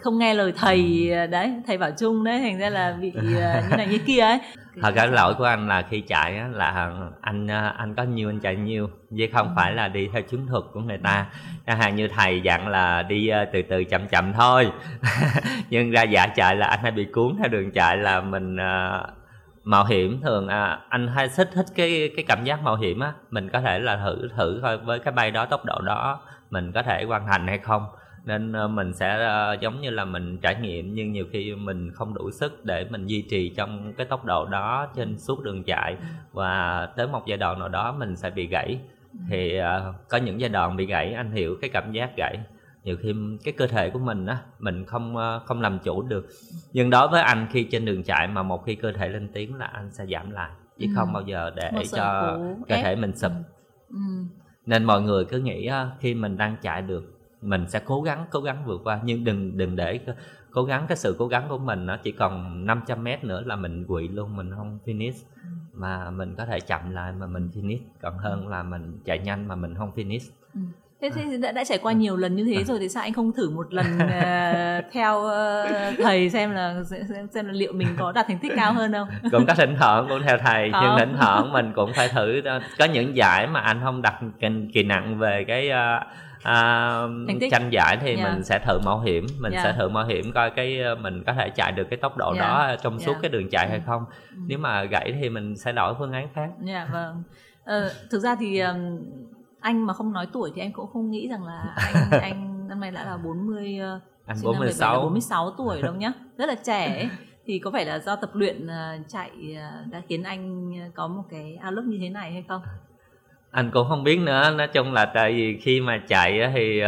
không nghe lời thầy đấy, thầy bảo chung đấy thành ra là bị ờ, như này như kia ấy. thật ra lỗi của anh là khi chạy á, là anh à, anh có nhiêu anh chạy nhiêu chứ không phải là đi theo chiến thuật của người ta. Chẳng hạn như thầy dặn là đi từ từ chậm chậm thôi. Nhưng ra dạ chạy là anh hay bị cuốn theo đường chạy là mình mạo hiểm thường à, anh hay thích thích cái cái cảm giác mạo hiểm á. Mình có thể là thử thử coi với cái bay đó tốc độ đó mình có thể hoàn thành hay không. Nên ờ, mình sẽ ờ, giống như là mình trải nghiệm nhưng nhiều khi mình không đủ sức để mình duy trì trong cái tốc độ đó trên suốt đường chạy. Và tới một giai đoạn nào đó mình sẽ bị gãy. Thì ờ, có những giai đoạn bị gãy anh hiểu cái cảm giác gãy. Nhiều khi cái cơ thể của mình á mình không không làm chủ được. Nhưng đối với anh khi trên đường chạy mà một khi cơ thể lên tiếng là anh sẽ giảm lại chứ Ừ. không bao giờ để cho cơ thể mình sụp. Ừ nên mọi người cứ nghĩ à, khi mình đang chạy được, mình sẽ cố gắng cố gắng vượt qua. Nhưng đừng đừng để cố gắng, cái sự cố gắng của mình nó chỉ còn 500 mét nữa là mình quỵ luôn, mình không finish. Mà mình có thể chậm lại mà mình finish, còn hơn là mình chạy nhanh mà mình không finish. Ừ. Thế thì đã, đã trải qua nhiều lần như thế rồi thì sao anh không thử một lần ờ, theo ờ, thầy xem là xem, xem là liệu mình có đạt thành tích cao hơn không? cũng có thỉnh thoảng cũng theo thầy nhưng Không. thỉnh thoảng mình cũng phải thử đó. có những giải mà anh không đặt kỳ, kỳ nặng về cái Thành tích. tranh giải thì Dạ. mình sẽ thử mạo hiểm mình Dạ. sẽ thử mạo hiểm coi cái ờ, mình có thể chạy được cái tốc độ Dạ. đó trong suốt Dạ. cái đường chạy hay Ừ. không Ừ. nếu mà gãy thì mình sẽ đổi phương án khác Dạ vâng. Ờ, thực ra thì ừm, anh mà không nói tuổi thì em cũng không nghĩ rằng là anh anh năm nay đã là 40 ờ, anh sinh năm 77 là 46 46 tuổi đâu nhá. Rất là trẻ ấy. Thì có phải là do tập luyện ờ, chạy ờ, đã khiến anh có một cái outlook như thế này hay không? anh cũng không biết nữa nói chung là tại vì khi mà chạy thì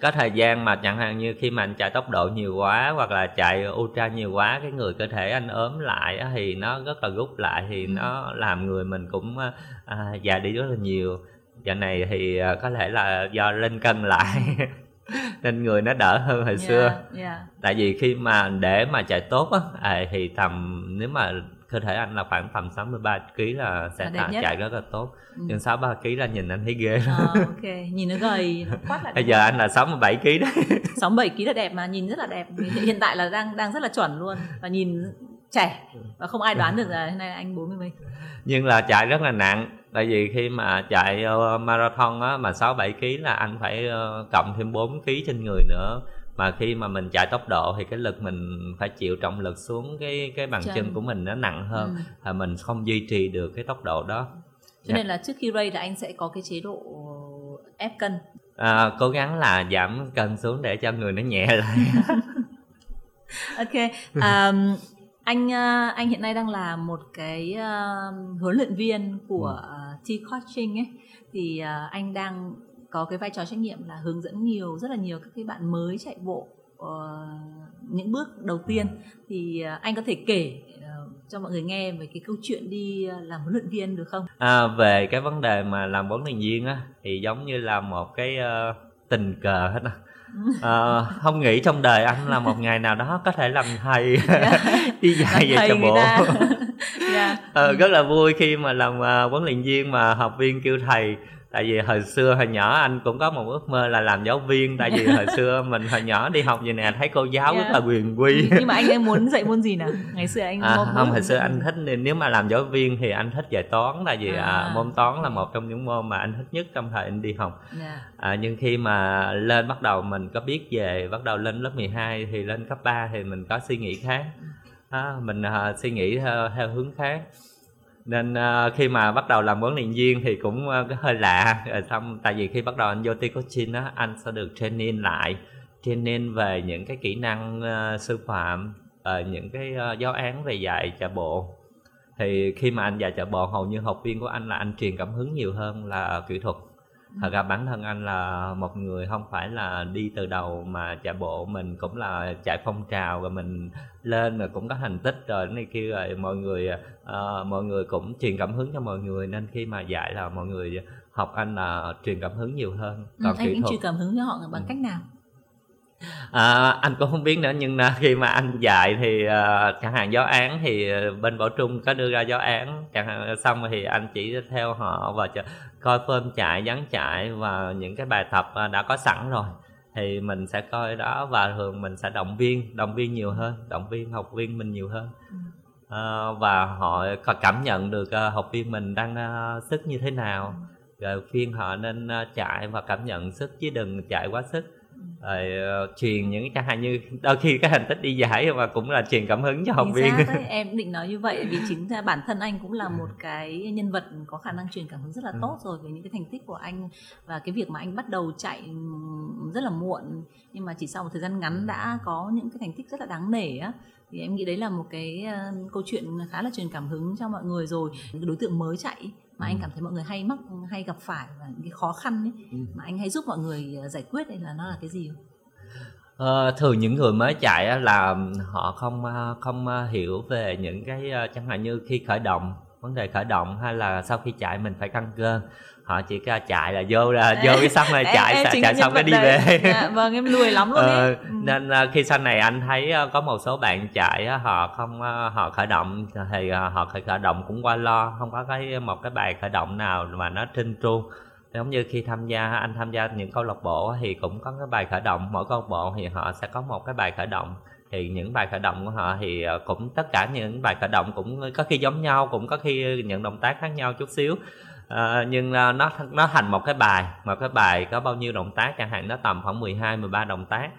có thời gian mà chẳng hạn như khi mà anh chạy tốc độ nhiều quá hoặc là chạy ultra nhiều quá cái người cơ thể anh ốm lại thì nó rất là rút lại thì Ừ. nó làm người mình cũng à, già đi rất là nhiều giờ này thì ờ, có thể là do lên cân lại nên người nó đỡ hơn hồi xưa Yeah, yeah. tại vì khi mà để mà chạy tốt á à, thì tầm nếu mà cơ thể anh là khoảng tầm 63 kg là sẽ Là chạy, rất là tốt Ừ. nhưng 63 kg là nhìn anh thấy ghê lắm. Ờ, ok, nhìn nó gầy, nó quát lại. bây giờ anh là 67 kg đấy 67 kg là đẹp mà nhìn rất là đẹp. Hiện tại là đang đang rất là chuẩn luôn và nhìn trẻ và không ai đoán được là hôm nay anh 40 mấy. nhưng là chạy rất là nặng tại vì khi mà chạy ờ, marathon á mà 67 kg là anh phải ờ, cộng thêm 4 kg trên người nữa mà khi mà mình chạy tốc độ thì cái lực mình phải chịu trọng lực xuống cái cái bàn Chân. chân của mình nó nặng hơn Ừ. là mình không duy trì được cái tốc độ đó Cho nên là trước khi race là anh sẽ có cái chế độ ép cân. à, cố gắng là giảm cân xuống để cho người nó nhẹ lại Ok. Um, anh uh, anh hiện nay đang là một cái uh, huấn luyện viên của uh, T coaching ấy. Thì uh, anh đang có cái vai trò trách nhiệm là hướng dẫn nhiều rất là nhiều các cái bạn mới chạy bộ ờ, những bước đầu tiên. Thì uh, anh có thể kể uh, cho mọi người nghe về cái câu chuyện đi uh, làm huấn luyện viên được không? à, về cái vấn đề mà làm huấn luyện viên á thì giống như là một cái ờ, tình cờ hết á Ờ, không nghĩ trong đời anh là một ngày nào đó có thể làm thầy đi dạy Làm về cho bộ. Yeah. ờ, rất là vui khi mà làm ờ, huấn luyện viên mà học viên kêu thầy tại vì hồi xưa hồi nhỏ anh cũng có một ước mơ là làm giáo viên tại vì hồi xưa mình hồi nhỏ đi học vậy nè thấy cô giáo Yeah. rất là quyền quy Nhưng mà anh ấy muốn dạy môn gì nào? Ngày xưa anh À, không hồi xưa anh gì? thích nên nếu mà làm giáo viên thì anh thích dạy toán tại vì À. à, môn toán là một trong những môn mà anh thích nhất trong thời anh đi học Yeah. à, nhưng khi mà lên bắt đầu mình có biết về bắt đầu lên lớp 12 thì lên cấp 3 thì mình có suy nghĩ khác à, mình à, suy nghĩ theo, theo hướng khác nên uh, khi mà bắt đầu làm huấn luyện viên thì cũng uh, hơi lạ. Rồi xong tại vì khi bắt đầu anh vô ti coaching á anh sẽ được training lại training về những cái kỹ năng uh, sư phạm uh, những cái uh, giáo án về dạy chạy bộ. Thì khi mà anh dạy chạy bộ hầu như học viên của anh là anh truyền cảm hứng nhiều hơn là kỹ thuật. Thật ra bản thân anh là một người không phải là đi từ đầu mà chạy bộ mình cũng là chạy phong trào rồi mình lên rồi cũng có thành tích rồi này kia rồi mọi người uh, mọi người cũng truyền cảm hứng cho mọi người nên khi mà dạy là mọi người học anh là truyền cảm hứng nhiều hơn. Ừ, còn ừ, anh, anh truyền cảm hứng cho họ bằng ừ. cách nào? À, anh cũng không biết nữa nhưng khi mà anh dạy thì uh, chẳng hạn giáo án thì bên bảo trung có đưa ra giáo án. Chẳng hạn xong thì anh chỉ theo họ và ch- coi phơm chạy dán chạy và những cái bài tập uh, đã có sẵn rồi. Thì mình sẽ coi đó và thường mình sẽ động viên động viên nhiều hơn động viên học viên mình nhiều hơn uh, và họ cảm nhận được uh, học viên mình đang uh, sức như thế nào. Rồi khuyên họ nên uh, chạy và cảm nhận sức chứ đừng chạy quá sức rồi uh, truyền những chẳng hạn như đôi khi cái thành tích đi giải mà cũng là truyền cảm hứng cho học viên. đấy, em định nói như vậy vì chính ra bản thân anh cũng là một cái nhân vật có khả năng truyền cảm hứng rất là ừ. tốt rồi về những cái thành tích của anh và cái việc mà anh bắt đầu chạy rất là muộn. Nhưng mà chỉ sau một thời gian ngắn đã có những cái thành tích rất là đáng nể á thì em nghĩ đấy là một cái uh, câu chuyện khá là truyền cảm hứng cho mọi người rồi. Đối tượng mới chạy mà anh ừ. cảm thấy mọi người hay mắc hay gặp phải và những cái khó khăn ấy ừ. mà anh hay giúp mọi người ờ, giải quyết đây là nó là cái gì? Ờ, thường những người mới chạy là họ không ờ, không hiểu về những cái chẳng hạn như khi khởi động vấn đề khởi động hay là sau khi chạy mình phải căng cơ? Họ chỉ ca chạy là vô là vô cái sân này chạy em, em chạy xong cái đi về. Dạ, vâng em lười lắm luôn ờ, ừ. nên khi sau này anh thấy có một số bạn chạy họ không họ khởi động thì họ khởi khởi động cũng qua lo không có cái một cái bài khởi động nào mà nó trinh tru. Giống như khi tham gia anh tham gia những câu lạc bộ thì cũng có cái bài khởi động mỗi câu lạc bộ thì họ sẽ có một cái bài khởi động thì những bài khởi động của họ thì ờ, cũng tất cả những bài khởi động cũng có khi giống nhau cũng có khi những động tác khác nhau chút xíu. À, nhưng nó nó thành một cái bài một cái bài có bao nhiêu động tác chẳng hạn nó tầm khoảng 12 13 động tác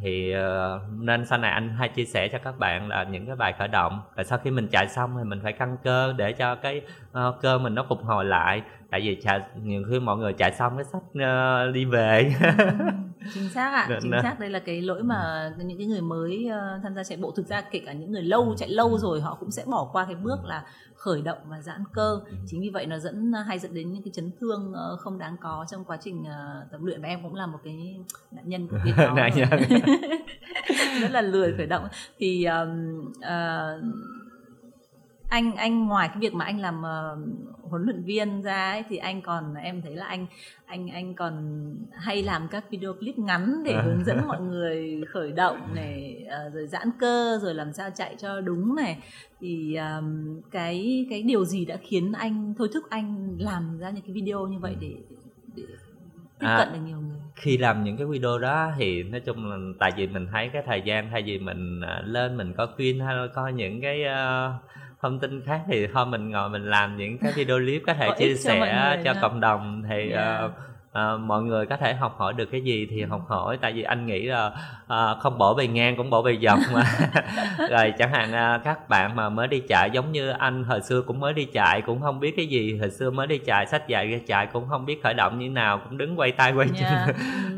thì uh, nên sau này anh hay chia sẻ cho các bạn là những cái bài khởi động. Và sau khi mình chạy xong thì mình phải căng cơ để cho cái uh, cơ mình nó phục hồi lại. Tại vì chạy nhiều khi mọi người chạy xong cái sách uh, đi về. Ừ, chính xác ạ à, chính xác. Đây là cái lỗi mà những cái người mới uh, tham gia chạy bộ. Thực ra kể cả những người lâu chạy lâu rồi họ cũng sẽ bỏ qua cái bước là khởi động và giãn cơ. Chính vì vậy nó dẫn hay dẫn đến những cái chấn thương không đáng có trong quá trình tập luyện. Và em cũng là một cái nạn nhân của việc đó. Rất là lười khởi động. Thì um, uh, anh anh ngoài cái việc mà anh làm uh, huấn luyện viên ra ấy, thì anh còn em thấy là anh anh anh còn hay làm các video clip ngắn để hướng dẫn mọi người khởi động này uh, rồi giãn cơ rồi làm sao chạy cho đúng này. Thì um, cái cái điều gì đã khiến anh thôi thúc anh làm ra những cái video như vậy để, để tiếp à, cận được nhiều người? khi làm những cái video đó thì nói chung là tại vì mình thấy cái thời gian thay vì mình uh, lên mình có khuyên hay là coi những cái uh, thông tin khác thì thôi mình ngồi mình làm những cái video clip có thể chia sẻ cho, cho cộng đồng thì yeah. Dạ. uh, uh, mọi người có thể học hỏi được cái gì thì học hỏi. Tại vì anh nghĩ là uh, không bỏ bề ngang cũng bỏ bề dọc mà. Rồi chẳng hạn uh, các bạn mà mới đi chạy giống như anh hồi xưa cũng mới đi chạy cũng không biết cái gì. Hồi xưa mới đi chạy sách dạy ra chạy cũng không biết khởi động như nào cũng đứng quay tay quay chân. Yeah.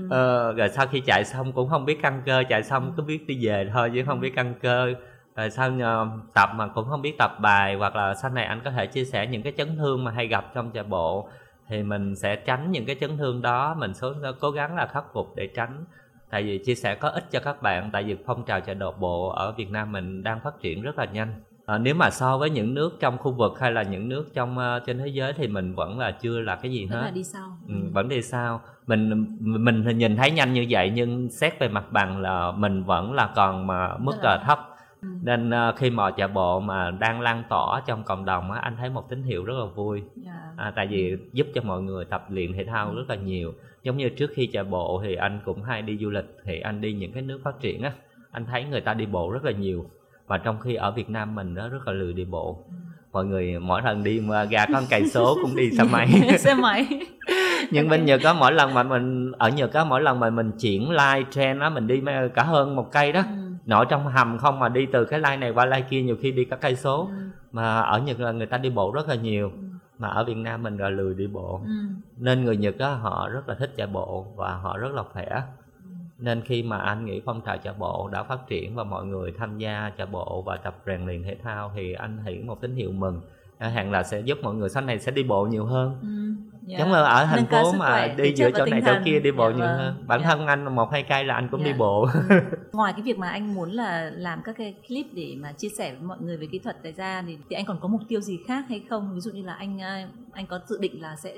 uh, rồi sau khi chạy xong cũng không biết căng cơ chạy xong cứ biết đi về thôi chứ không biết căng cơ rồi sau nhờ tập mà cũng không biết tập bài hoặc là sau này anh có thể chia sẻ những cái chấn thương mà hay gặp trong chạy bộ thì mình sẽ tránh những cái chấn thương đó. Mình số cố gắng là khắc phục để tránh. Tại vì chia sẻ có ích cho các bạn tại vì phong trào chạy bộ ở Việt Nam mình đang phát triển rất là nhanh. À, nếu mà so với những nước trong khu vực hay là những nước trong uh, trên thế giới thì mình vẫn là chưa là cái gì vẫn hết. là đi sau. Ừ, vẫn đi sau. Mình mình nhìn thấy nhanh như vậy nhưng xét về mặt bằng là mình vẫn là còn mà mức là, là thấp Ừ. nên uh, khi mà chạy bộ mà đang lan tỏa trong cộng đồng á anh thấy một tín hiệu rất là vui yeah. Dạ. à, tại vì giúp cho mọi người tập luyện thể thao rất là nhiều giống như trước khi chạy bộ thì anh cũng hay đi du lịch thì anh đi những cái nước phát triển á anh thấy người ta đi bộ rất là nhiều và trong khi ở Việt Nam mình đó rất là lười đi bộ ừ. mọi người mỗi lần đi mà ra con cây số cũng đi xe máy xe máy nhưng bên nhật có mỗi lần mà mình ở nhật có mỗi lần mà mình chuyển like trend á mình đi cả hơn một cây đó ừ nội trong hầm không mà đi từ cái line này qua line kia nhiều khi đi cả cây số ừ. mà ở nhật là người ta đi bộ rất là nhiều ừ. mà ở việt nam mình là lười đi bộ ừ. nên người nhật á họ rất là thích chạy bộ và họ rất là khỏe ừ. nên khi mà anh nghĩ phong trào chạy bộ đã phát triển và mọi người tham gia chạy bộ và tập rèn luyện thể thao thì anh hiểu một tín hiệu mừng hạn là sẽ giúp mọi người sau này sẽ đi bộ nhiều hơn Ừ, yeah. giống như ở thành phố mà khỏe, đi giữa chỗ này chỗ thần. kia đi bộ Dạ nhiều vâng, hơn bản dạ. thân anh một hai cây là anh cũng đi Dạ. bộ ngoài cái việc mà anh muốn là làm các cái clip để mà chia sẻ với mọi người về kỹ thuật này ra thì, thì anh còn có mục tiêu gì khác hay không ví dụ như là anh ờ, anh có dự định là sẽ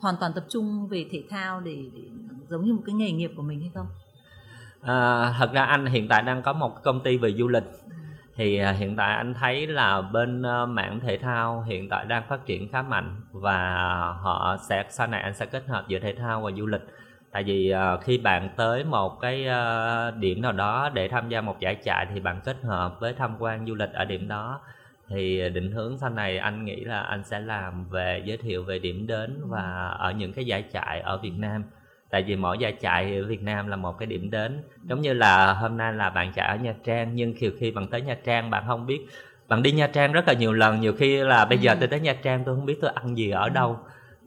hoàn toàn tập trung về thể thao để, để giống như một cái nghề nghiệp của mình hay không À, thật ra anh hiện tại đang có một công ty về du lịch thì à, hiện tại anh thấy là bên à, mảng thể thao hiện tại đang phát triển khá mạnh và họ sẽ sau này anh sẽ kết hợp giữa thể thao và du lịch. Tại vì à, khi bạn tới một cái à, điểm nào đó để tham gia một giải chạy thì bạn kết hợp với tham quan du lịch ở điểm đó. Thì định hướng sau này anh nghĩ là anh sẽ làm về giới thiệu về điểm đến và ở những cái giải chạy ở Việt Nam tại vì mỗi giải chạy ở Việt Nam là một cái điểm đến giống như là hôm nay là bạn chạy ở Nha Trang nhưng nhiều khi bạn tới Nha Trang bạn không biết bạn đi Nha Trang rất là nhiều lần nhiều khi là bây giờ Ừ. tôi tới Nha Trang tôi không biết tôi ăn gì ở đâu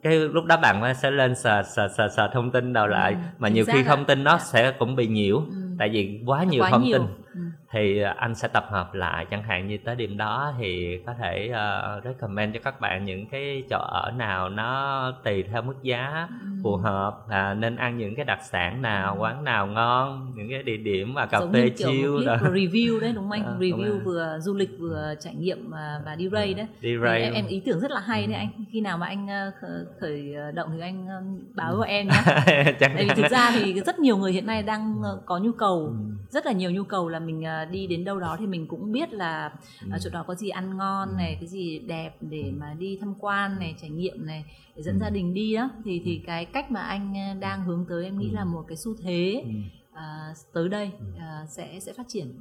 cái lúc đó bạn sẽ lên sờ sờ sờ sờ thông tin đầu lại Ừ, mà nhiều khi thông tin nó Dạ. sẽ cũng bị nhiễu Ừ. tại vì quá nhiều Quá thông nhiều. tin Ừ. thì anh sẽ tập hợp lại chẳng hạn như tới điểm đó thì có thể uh, recommend cho các bạn những cái chỗ ở nào nó tùy theo mức giá Ừ. phù hợp à, nên ăn những cái đặc sản nào quán nào ngon những cái địa điểm mà cà giống phê chill vừa review đấy đúng không anh? Ờ, đúng review vừa du lịch vừa trải nghiệm và, và đi race đấy. Đi race em, em ý tưởng rất là hay đấy anh. Khi nào mà anh ờ, khởi, ờ, động thì anh ờ, báo với em nhé tại vì thực ra thì rất nhiều người hiện nay đang ờ, có nhu cầu Ừ. rất là nhiều nhu cầu là mình ờ, đi đến đâu đó thì mình cũng biết là Ừ. ở chỗ đó có gì ăn ngon này cái gì đẹp để mà đi tham quan này trải nghiệm này để dẫn Ừ. gia đình đi đó thì thì cái cách mà anh ờ, đang hướng tới em nghĩ Ừ. là một cái xu thế Ừ. à, tới đây à, sẽ sẽ phát triển.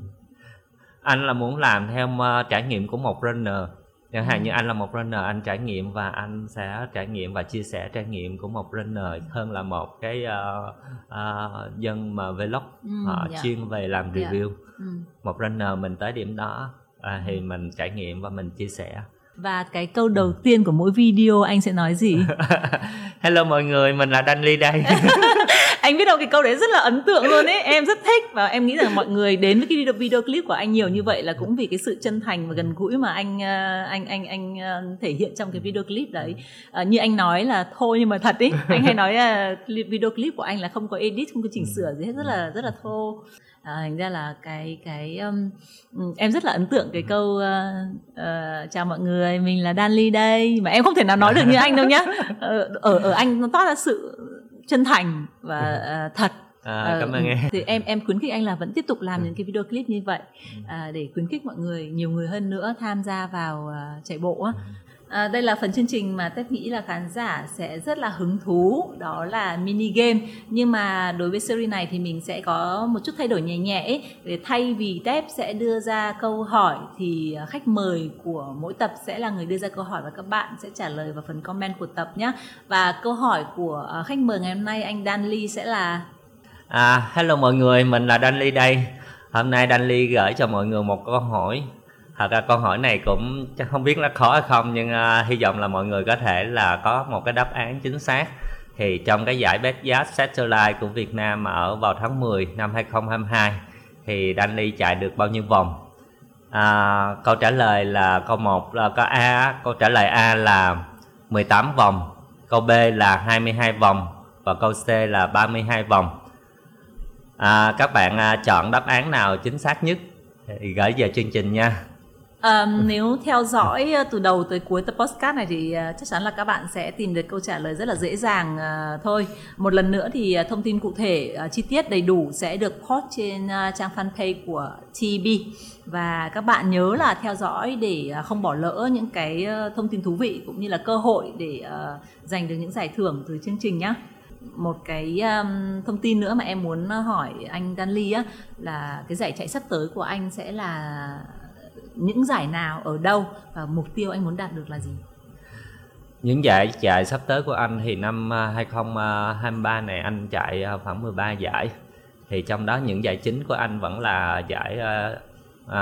Anh là muốn làm theo ờ, trải nghiệm của một runner chẳng hạn Ừ. như anh là một runner anh trải nghiệm và anh sẽ trải nghiệm và chia sẻ trải nghiệm của một runner hơn là một cái ờ, ờ, dân mà vlog Ừ, họ dạ. chuyên về làm Dạ. review ừ. một runner mình tới điểm đó à, thì mình trải nghiệm và mình chia sẻ và cái câu đầu tiên của mỗi video anh sẽ nói gì hello mọi người mình là Danny đây anh biết đâu cái câu đấy rất là ấn tượng luôn ấy. Em rất thích và em nghĩ rằng mọi người đến với cái video, clip của anh nhiều như vậy là cũng vì cái sự chân thành và gần gũi mà anh ờ, anh anh anh ờ, thể hiện trong cái video clip đấy. Ờ, như anh nói là thô nhưng mà thật ý. Anh hay nói là video clip của anh là không có edit không có chỉnh sửa gì hết rất là rất là thô. À, thành ra là cái cái um, ừ, em rất là ấn tượng cái câu ờ, ờ, chào mọi người mình là Danly đây. Mà em không thể nào nói được như anh đâu nhá. Ờ, ở ở anh nó toát ra sự chân thành và ờ, thật. À, Ờ, cảm ơn ừ. em. Thì em em khuyến khích anh là vẫn tiếp tục làm những cái video clip như vậy à, để khuyến khích mọi người nhiều người hơn nữa tham gia vào à, chạy bộ À, đây là phần chương trình mà Tết nghĩ là khán giả sẽ rất là hứng thú đó là mini game nhưng mà đối với series này thì mình sẽ có một chút thay đổi nhẹ nhẹ ấy. để thay vì Tết sẽ đưa ra câu hỏi thì à, khách mời của mỗi tập sẽ là người đưa ra câu hỏi và các bạn sẽ trả lời vào phần comment của tập nhé và câu hỏi của à, khách mời ngày hôm nay anh Dan Lee sẽ là À, hello mọi người, mình là Danly đây. Hôm nay Danly gửi cho mọi người một câu hỏi. Thật ra câu hỏi này cũng không biết là khó hay không nhưng uh, hy vọng là mọi người có thể là có một cái đáp án chính xác. Thì trong cái giải Best giá Satellite của Việt Nam ở vào tháng 10 năm 2022 thì Danny chạy được bao nhiêu vòng? À, câu trả lời là câu 1 là có A, câu trả lời A là 18 vòng, câu B là 22 vòng và câu C là 32 vòng. À, các bạn à, chọn đáp án nào chính xác nhất thì gửi về chương trình nha. Um, nếu theo dõi ờ, từ đầu tới cuối tập podcast này thì ờ, chắc chắn là các bạn sẽ tìm được câu trả lời rất là dễ dàng ờ, thôi. Một lần nữa thì thông tin cụ thể chi tiết đầy đủ sẽ được post trên trang fanpage của TB và các bạn nhớ là theo dõi để không bỏ lỡ những cái thông tin thú vị cũng như là cơ hội để giành được những giải thưởng từ chương trình nhé. Một cái um, thông tin nữa mà em muốn hỏi anh Danly á là cái giải chạy sắp tới của anh sẽ là những giải nào ở đâu và mục tiêu anh muốn đạt được là gì? Những giải chạy sắp tới của anh thì năm à, 2023 à, này anh chạy à, khoảng 13 giải. Thì trong đó những giải chính của anh vẫn là giải uh,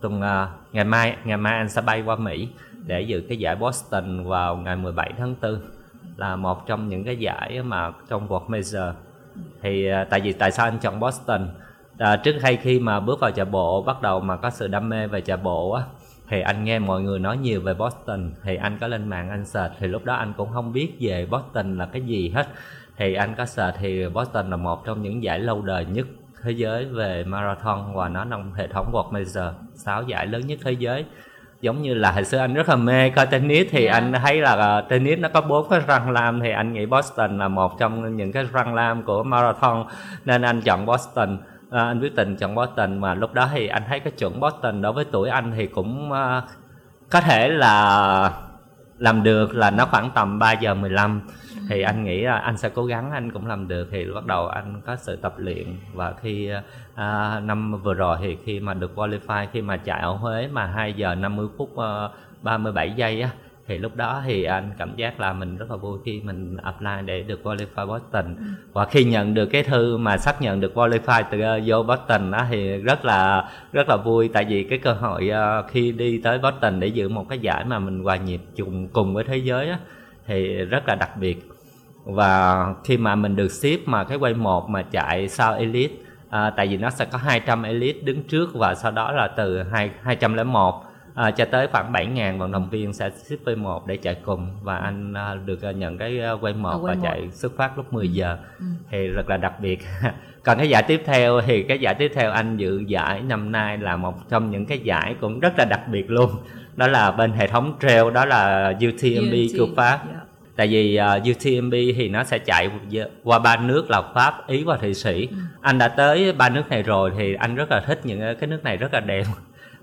tuần uh, ngày mai ngày mai anh sẽ bay qua Mỹ để dự cái giải Boston vào ngày 17 tháng 4 là một trong những cái giải mà trong World Major. Thì uh, tại vì tại sao anh chọn Boston? À, trước hay khi mà bước vào chạy bộ bắt đầu mà có sự đam mê về chạy bộ á thì anh nghe mọi người nói nhiều về Boston. Thì anh có lên mạng anh search thì lúc đó anh cũng không biết về Boston là cái gì hết. Thì anh có search thì Boston là một trong những giải lâu đời nhất thế giới về marathon và nó nằm hệ thống World Major 6 giải lớn nhất thế giới. Giống như là hồi xưa anh rất là mê coi tennis thì Yeah. anh thấy là uh, tennis nó có bốn cái răng lam thì anh nghĩ Boston là một trong những cái răng lam của marathon nên anh chọn Boston À, anh quyết định chọn Boston mà lúc đó thì anh thấy cái chuẩn Boston đối với tuổi anh thì cũng à, có thể là làm được là nó khoảng tầm 3 giờ 15 thì anh nghĩ là anh sẽ cố gắng anh cũng làm được. Thì bắt đầu anh có sự tập luyện và khi à, năm vừa rồi thì khi mà được qualify khi mà chạy ở Huế mà 2 giờ 50 phút uh, 37 giây á thì lúc đó thì anh cảm giác là mình rất là vui khi mình apply để được qualify Boston. Và khi nhận được cái thư mà xác nhận được qualify từ uh, vô Boston đó thì rất là rất là vui. Tại vì cái cơ hội uh, khi đi tới Boston để dự một cái giải mà mình hòa nhịp chung cùng với thế giới á thì rất là đặc biệt. Và khi mà mình được ship mà cái quay một mà chạy sau elite à, tại vì nó sẽ có 200 elite đứng trước và sau đó là từ hai 201 à, cho tới khoảng 7.000 vận động viên sẽ ship V1 để chạy cùng và anh à, được à, nhận cái à, quay một và quay chạy xuất phát lúc 10 giờ Ừ. thì rất là đặc biệt còn cái giải tiếp theo thì cái giải tiếp theo anh dự giải năm nay là một trong những cái giải cũng rất là đặc biệt luôn đó là bên hệ thống trail đó là UTMB của Pháp Yeah. tại vì uh, UTMB thì nó sẽ chạy qua ba nước là Pháp, Ý và Thụy Sĩ. Anh đã tới ba nước này rồi thì anh rất là thích những cái nước này rất là đẹp.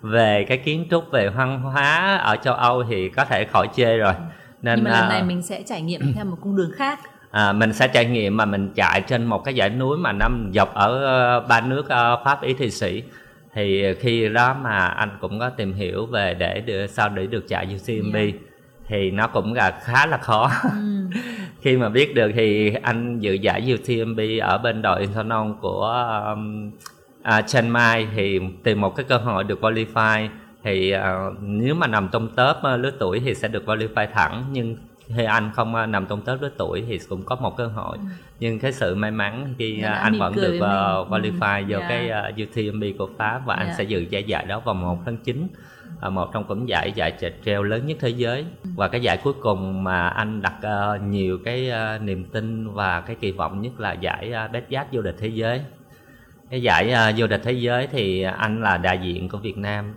Về cái kiến trúc, về văn hóa ở châu Âu thì có thể khỏi chê rồi. Nên Nhưng mà lần à, này mình sẽ trải nghiệm theo một cung đường khác. à, mình sẽ trải nghiệm mà mình chạy trên một cái dãy núi mà nằm dọc ở ờ, ba nước ờ, Pháp, Ý, Thụy Sĩ. Thì khi đó mà anh cũng có tìm hiểu về để được sao để được chạy UTMB Yeah. thì nó cũng là khá là khó. Ừ. khi mà biết được thì anh dự giải UTMB ở bên đội Infernon của um, à, Chiang Mai thì tìm một cái cơ hội được qualify thì à, nếu mà nằm trong top à, lứa tuổi thì sẽ được qualify thẳng nhưng khi anh không à, nằm trong top lứa tuổi thì cũng có một cơ hội nhưng cái sự may mắn khi à, anh vẫn được mình. qualify Ừ, vô yeah. cái à, UTMB của Pháp và anh Yeah. sẽ dự giải giải đó vào 1 tháng 9 à, một trong cũng giải giải chạy trail lớn nhất thế giới và cái giải cuối cùng mà anh đặt ờ, nhiều cái ờ, niềm tin và cái kỳ vọng nhất là giải uh, Best Yacht vô địch thế giới cái giải ờ, vô địch thế giới thì anh là đại diện của Việt Nam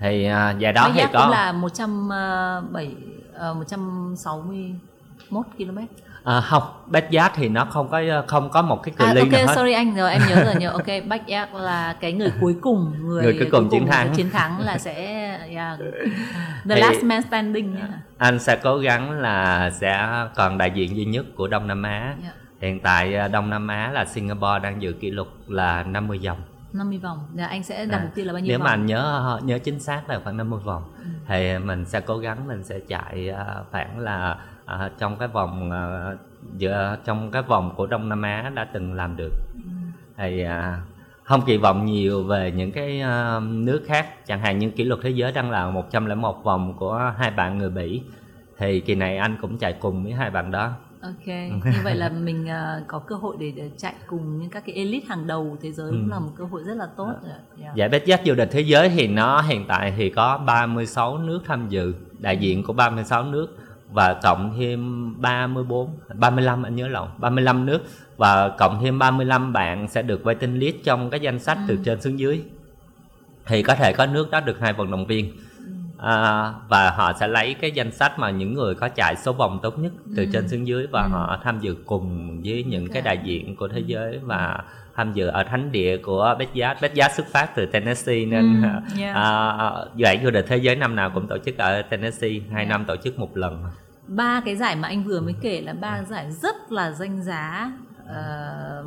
thì ờ, giải đó Bách thì Giác có cũng là 107 ờ, 161 km. à, không Best Yacht thì nó không có không có một cái cự À, ly ok, nào hết sorry anh rồi em nhớ rồi nhớ. Ok, Bách Giác là cái người cuối cùng, người, Người cuối cùng chiến thắng. chiến thắng là sẽ yeah, the Thì- last man standing. Yeah. anh sẽ cố gắng là sẽ còn đại diện duy nhất của Đông Nam Á Yeah. Hiện tại ờ, Đông Nam Á là Singapore đang giữ kỷ lục là 50 vòng 50 vòng. Dạ, anh sẽ đặt À, mục tiêu là bao nhiêu nếu vòng? mà anh nhớ nhớ chính xác là khoảng 50 vòng Ừ. thì mình sẽ cố gắng mình sẽ chạy à, khoảng là à, trong cái vòng à, giữa trong cái vòng của Đông Nam Á đã từng làm được Ừ. thì à, không kỳ vọng nhiều về những cái à, nước khác chẳng hạn như kỷ lục thế giới đang là 101 vòng của hai bạn người Bỉ thì kỳ này anh cũng chạy cùng với hai bạn đó Ok, như vậy là mình ờ, có cơ hội để, để chạy cùng những các cái elite hàng đầu thế giới cũng Ừ. là một cơ hội rất là tốt. Yeah. Giải Best Yacht vô địch thế giới thì nó hiện tại thì có 36 nước tham dự, đại diện của 36 nước và cộng thêm 34, 35 anh nhớ lộn, 35 nước và cộng thêm 35 bạn sẽ được waiting list trong cái danh sách từ Ừ. trên xuống dưới. Thì có thể có nước đó được hai vận động viên. À, và họ sẽ lấy cái danh sách mà những người có chạy số vòng tốt nhất từ Ừ. trên xuống dưới và Ừ. họ tham dự cùng với những cái Ok. đại diện của thế giới và tham dự ở thánh địa của. Best Yacht xuất phát từ Tennessee nên Ừ, yeah. à, giải vô địch thế giới năm nào cũng tổ chức ở Tennessee, hai Yeah. năm tổ chức một lần. ba cái giải mà anh vừa mới kể là ba giải rất là danh giá ờ,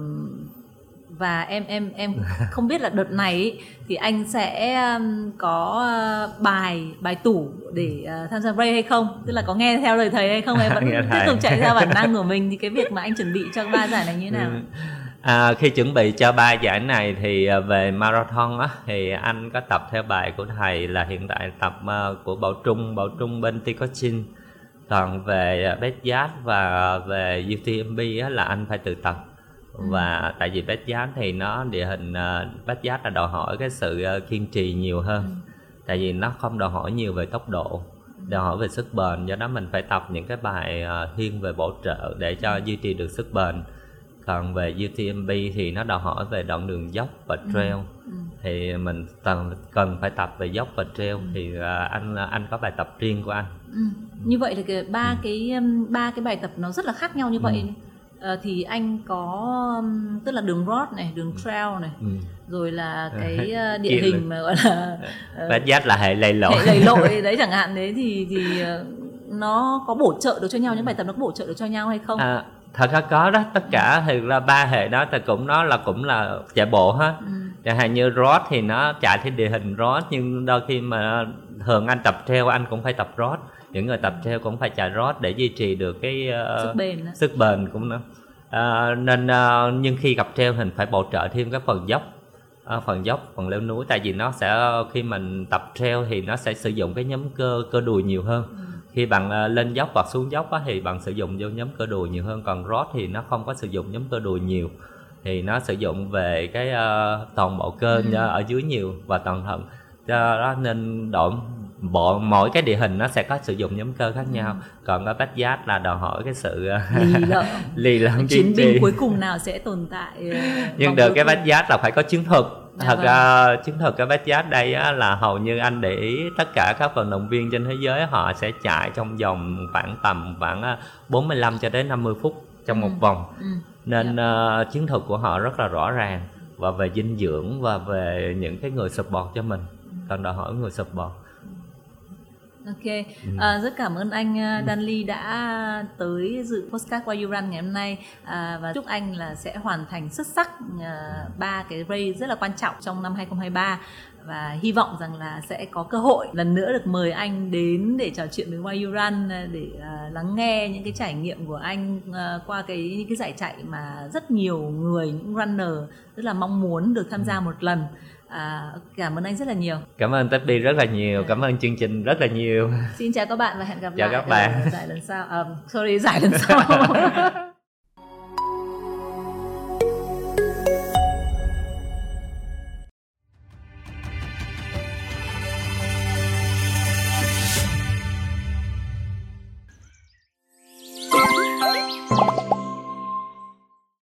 và em em em không biết là đợt này ý, thì anh sẽ um, có ờ, bài bài tủ để ờ, tham gia race hay không tức là có nghe theo lời thầy hay không hay vẫn tiếp tục chạy theo bản năng của mình thì cái việc mà anh chuẩn bị cho ba giải này như thế nào. À, khi chuẩn bị cho ba giải này thì à, về marathon á thì anh có tập theo bài của thầy là hiện tại tập à, của Bảo Trung, Bảo Trung bên Ticochin. Còn về à, Best Yacht và về UTMB á là anh phải tự tập. Và tại vì Best Yacht thì nó địa hình uh, Best Yacht là đòi hỏi cái sự à, kiên trì nhiều hơn. tại vì nó không đòi hỏi nhiều về tốc độ đòi hỏi về sức bền do đó mình phải tập những cái bài uh, thiên về bổ trợ để cho duy trì được sức bền còn về UTMB thì nó đòi hỏi về đoạn đường dốc và trail ừ. Ừ. thì mình cần cần phải tập về dốc và trail ừ. thì anh anh có bài tập riêng của anh ừ. như vậy cái ba ừ. cái ba cái bài tập nó rất là khác nhau như vậy ừ. uh, thì anh có tức là đường road này đường trail này ừ. rồi là cái uh, địa hình mà gọi là bát là hệ lầy lội hệ lầy lội đấy chẳng hạn đấy thì thì nó có bổ trợ được cho nhau những bài tập nó có bổ trợ được cho nhau hay không à, thật ra có đó tất cả thì là ba hệ đó thì cũng nó là cũng là chạy bộ hết ừ. chẳng hạn như road thì nó chạy theo địa hình road nhưng đôi khi mà thường anh tập theo anh cũng phải tập road những người tập theo cũng phải chạy road để duy trì được cái uh, sức bền đó. sức bền cũng nó uh, nên uh, nhưng khi gặp treo thì phải bổ trợ thêm cái phần dốc. Uh, phần dốc phần leo núi tại vì nó sẽ khi mình tập treo thì nó sẽ sử dụng cái nhóm cơ cơ đùi nhiều hơn. Ừ. Khi bạn ờ, lên dốc hoặc xuống dốc á, thì bạn sử dụng vô nhóm cơ đùi nhiều hơn còn rod thì nó không có sử dụng nhóm cơ đùi nhiều. Thì nó sử dụng về cái uh, toàn bộ cơ ừ. ở dưới nhiều và toàn thân do đó nên độ bộ mỗi cái địa hình nó sẽ có sử dụng nhóm cơ khác nhau ừ. còn cái bách giác là đòi hỏi cái sự ờ, lì lợm lì lợm chiến binh cuối cùng nào sẽ tồn tại nhưng được cái bách giác là phải có chiến thuật Dạ thật vâng. ra chiến thuật cái backyard đây á, là hầu như anh để ý tất cả các vận động viên trên thế giới họ sẽ chạy trong vòng khoảng tầm khoảng 45 cho đến 50 phút trong ừ. một vòng ừ. nên yeah. uh, chiến thuật của họ rất là rõ ràng và về dinh dưỡng và về những cái người support cho mình cần đòi hỏi người support Ok, ừ. à, rất cảm ơn anh Danly đã tới dự postcard Why You Run ngày hôm nay. À, và chúc anh là sẽ hoàn thành xuất sắc ba uh, cái race rất là quan trọng trong năm 2023 và hy vọng rằng là sẽ có cơ hội lần nữa được mời anh đến để trò chuyện với Why You Run để uh, lắng nghe những cái trải nghiệm của anh uh, qua cái những cái giải chạy mà rất nhiều người những runner rất là mong muốn được tham gia ừ. một lần À, cảm ơn anh rất là nhiều. Cảm ơn Tepi rất là nhiều, cảm ơn chương trình rất là nhiều. Xin chào các bạn và hẹn gặp chào lại các bạn. giải lần sau. À, sorry, giải lần sau.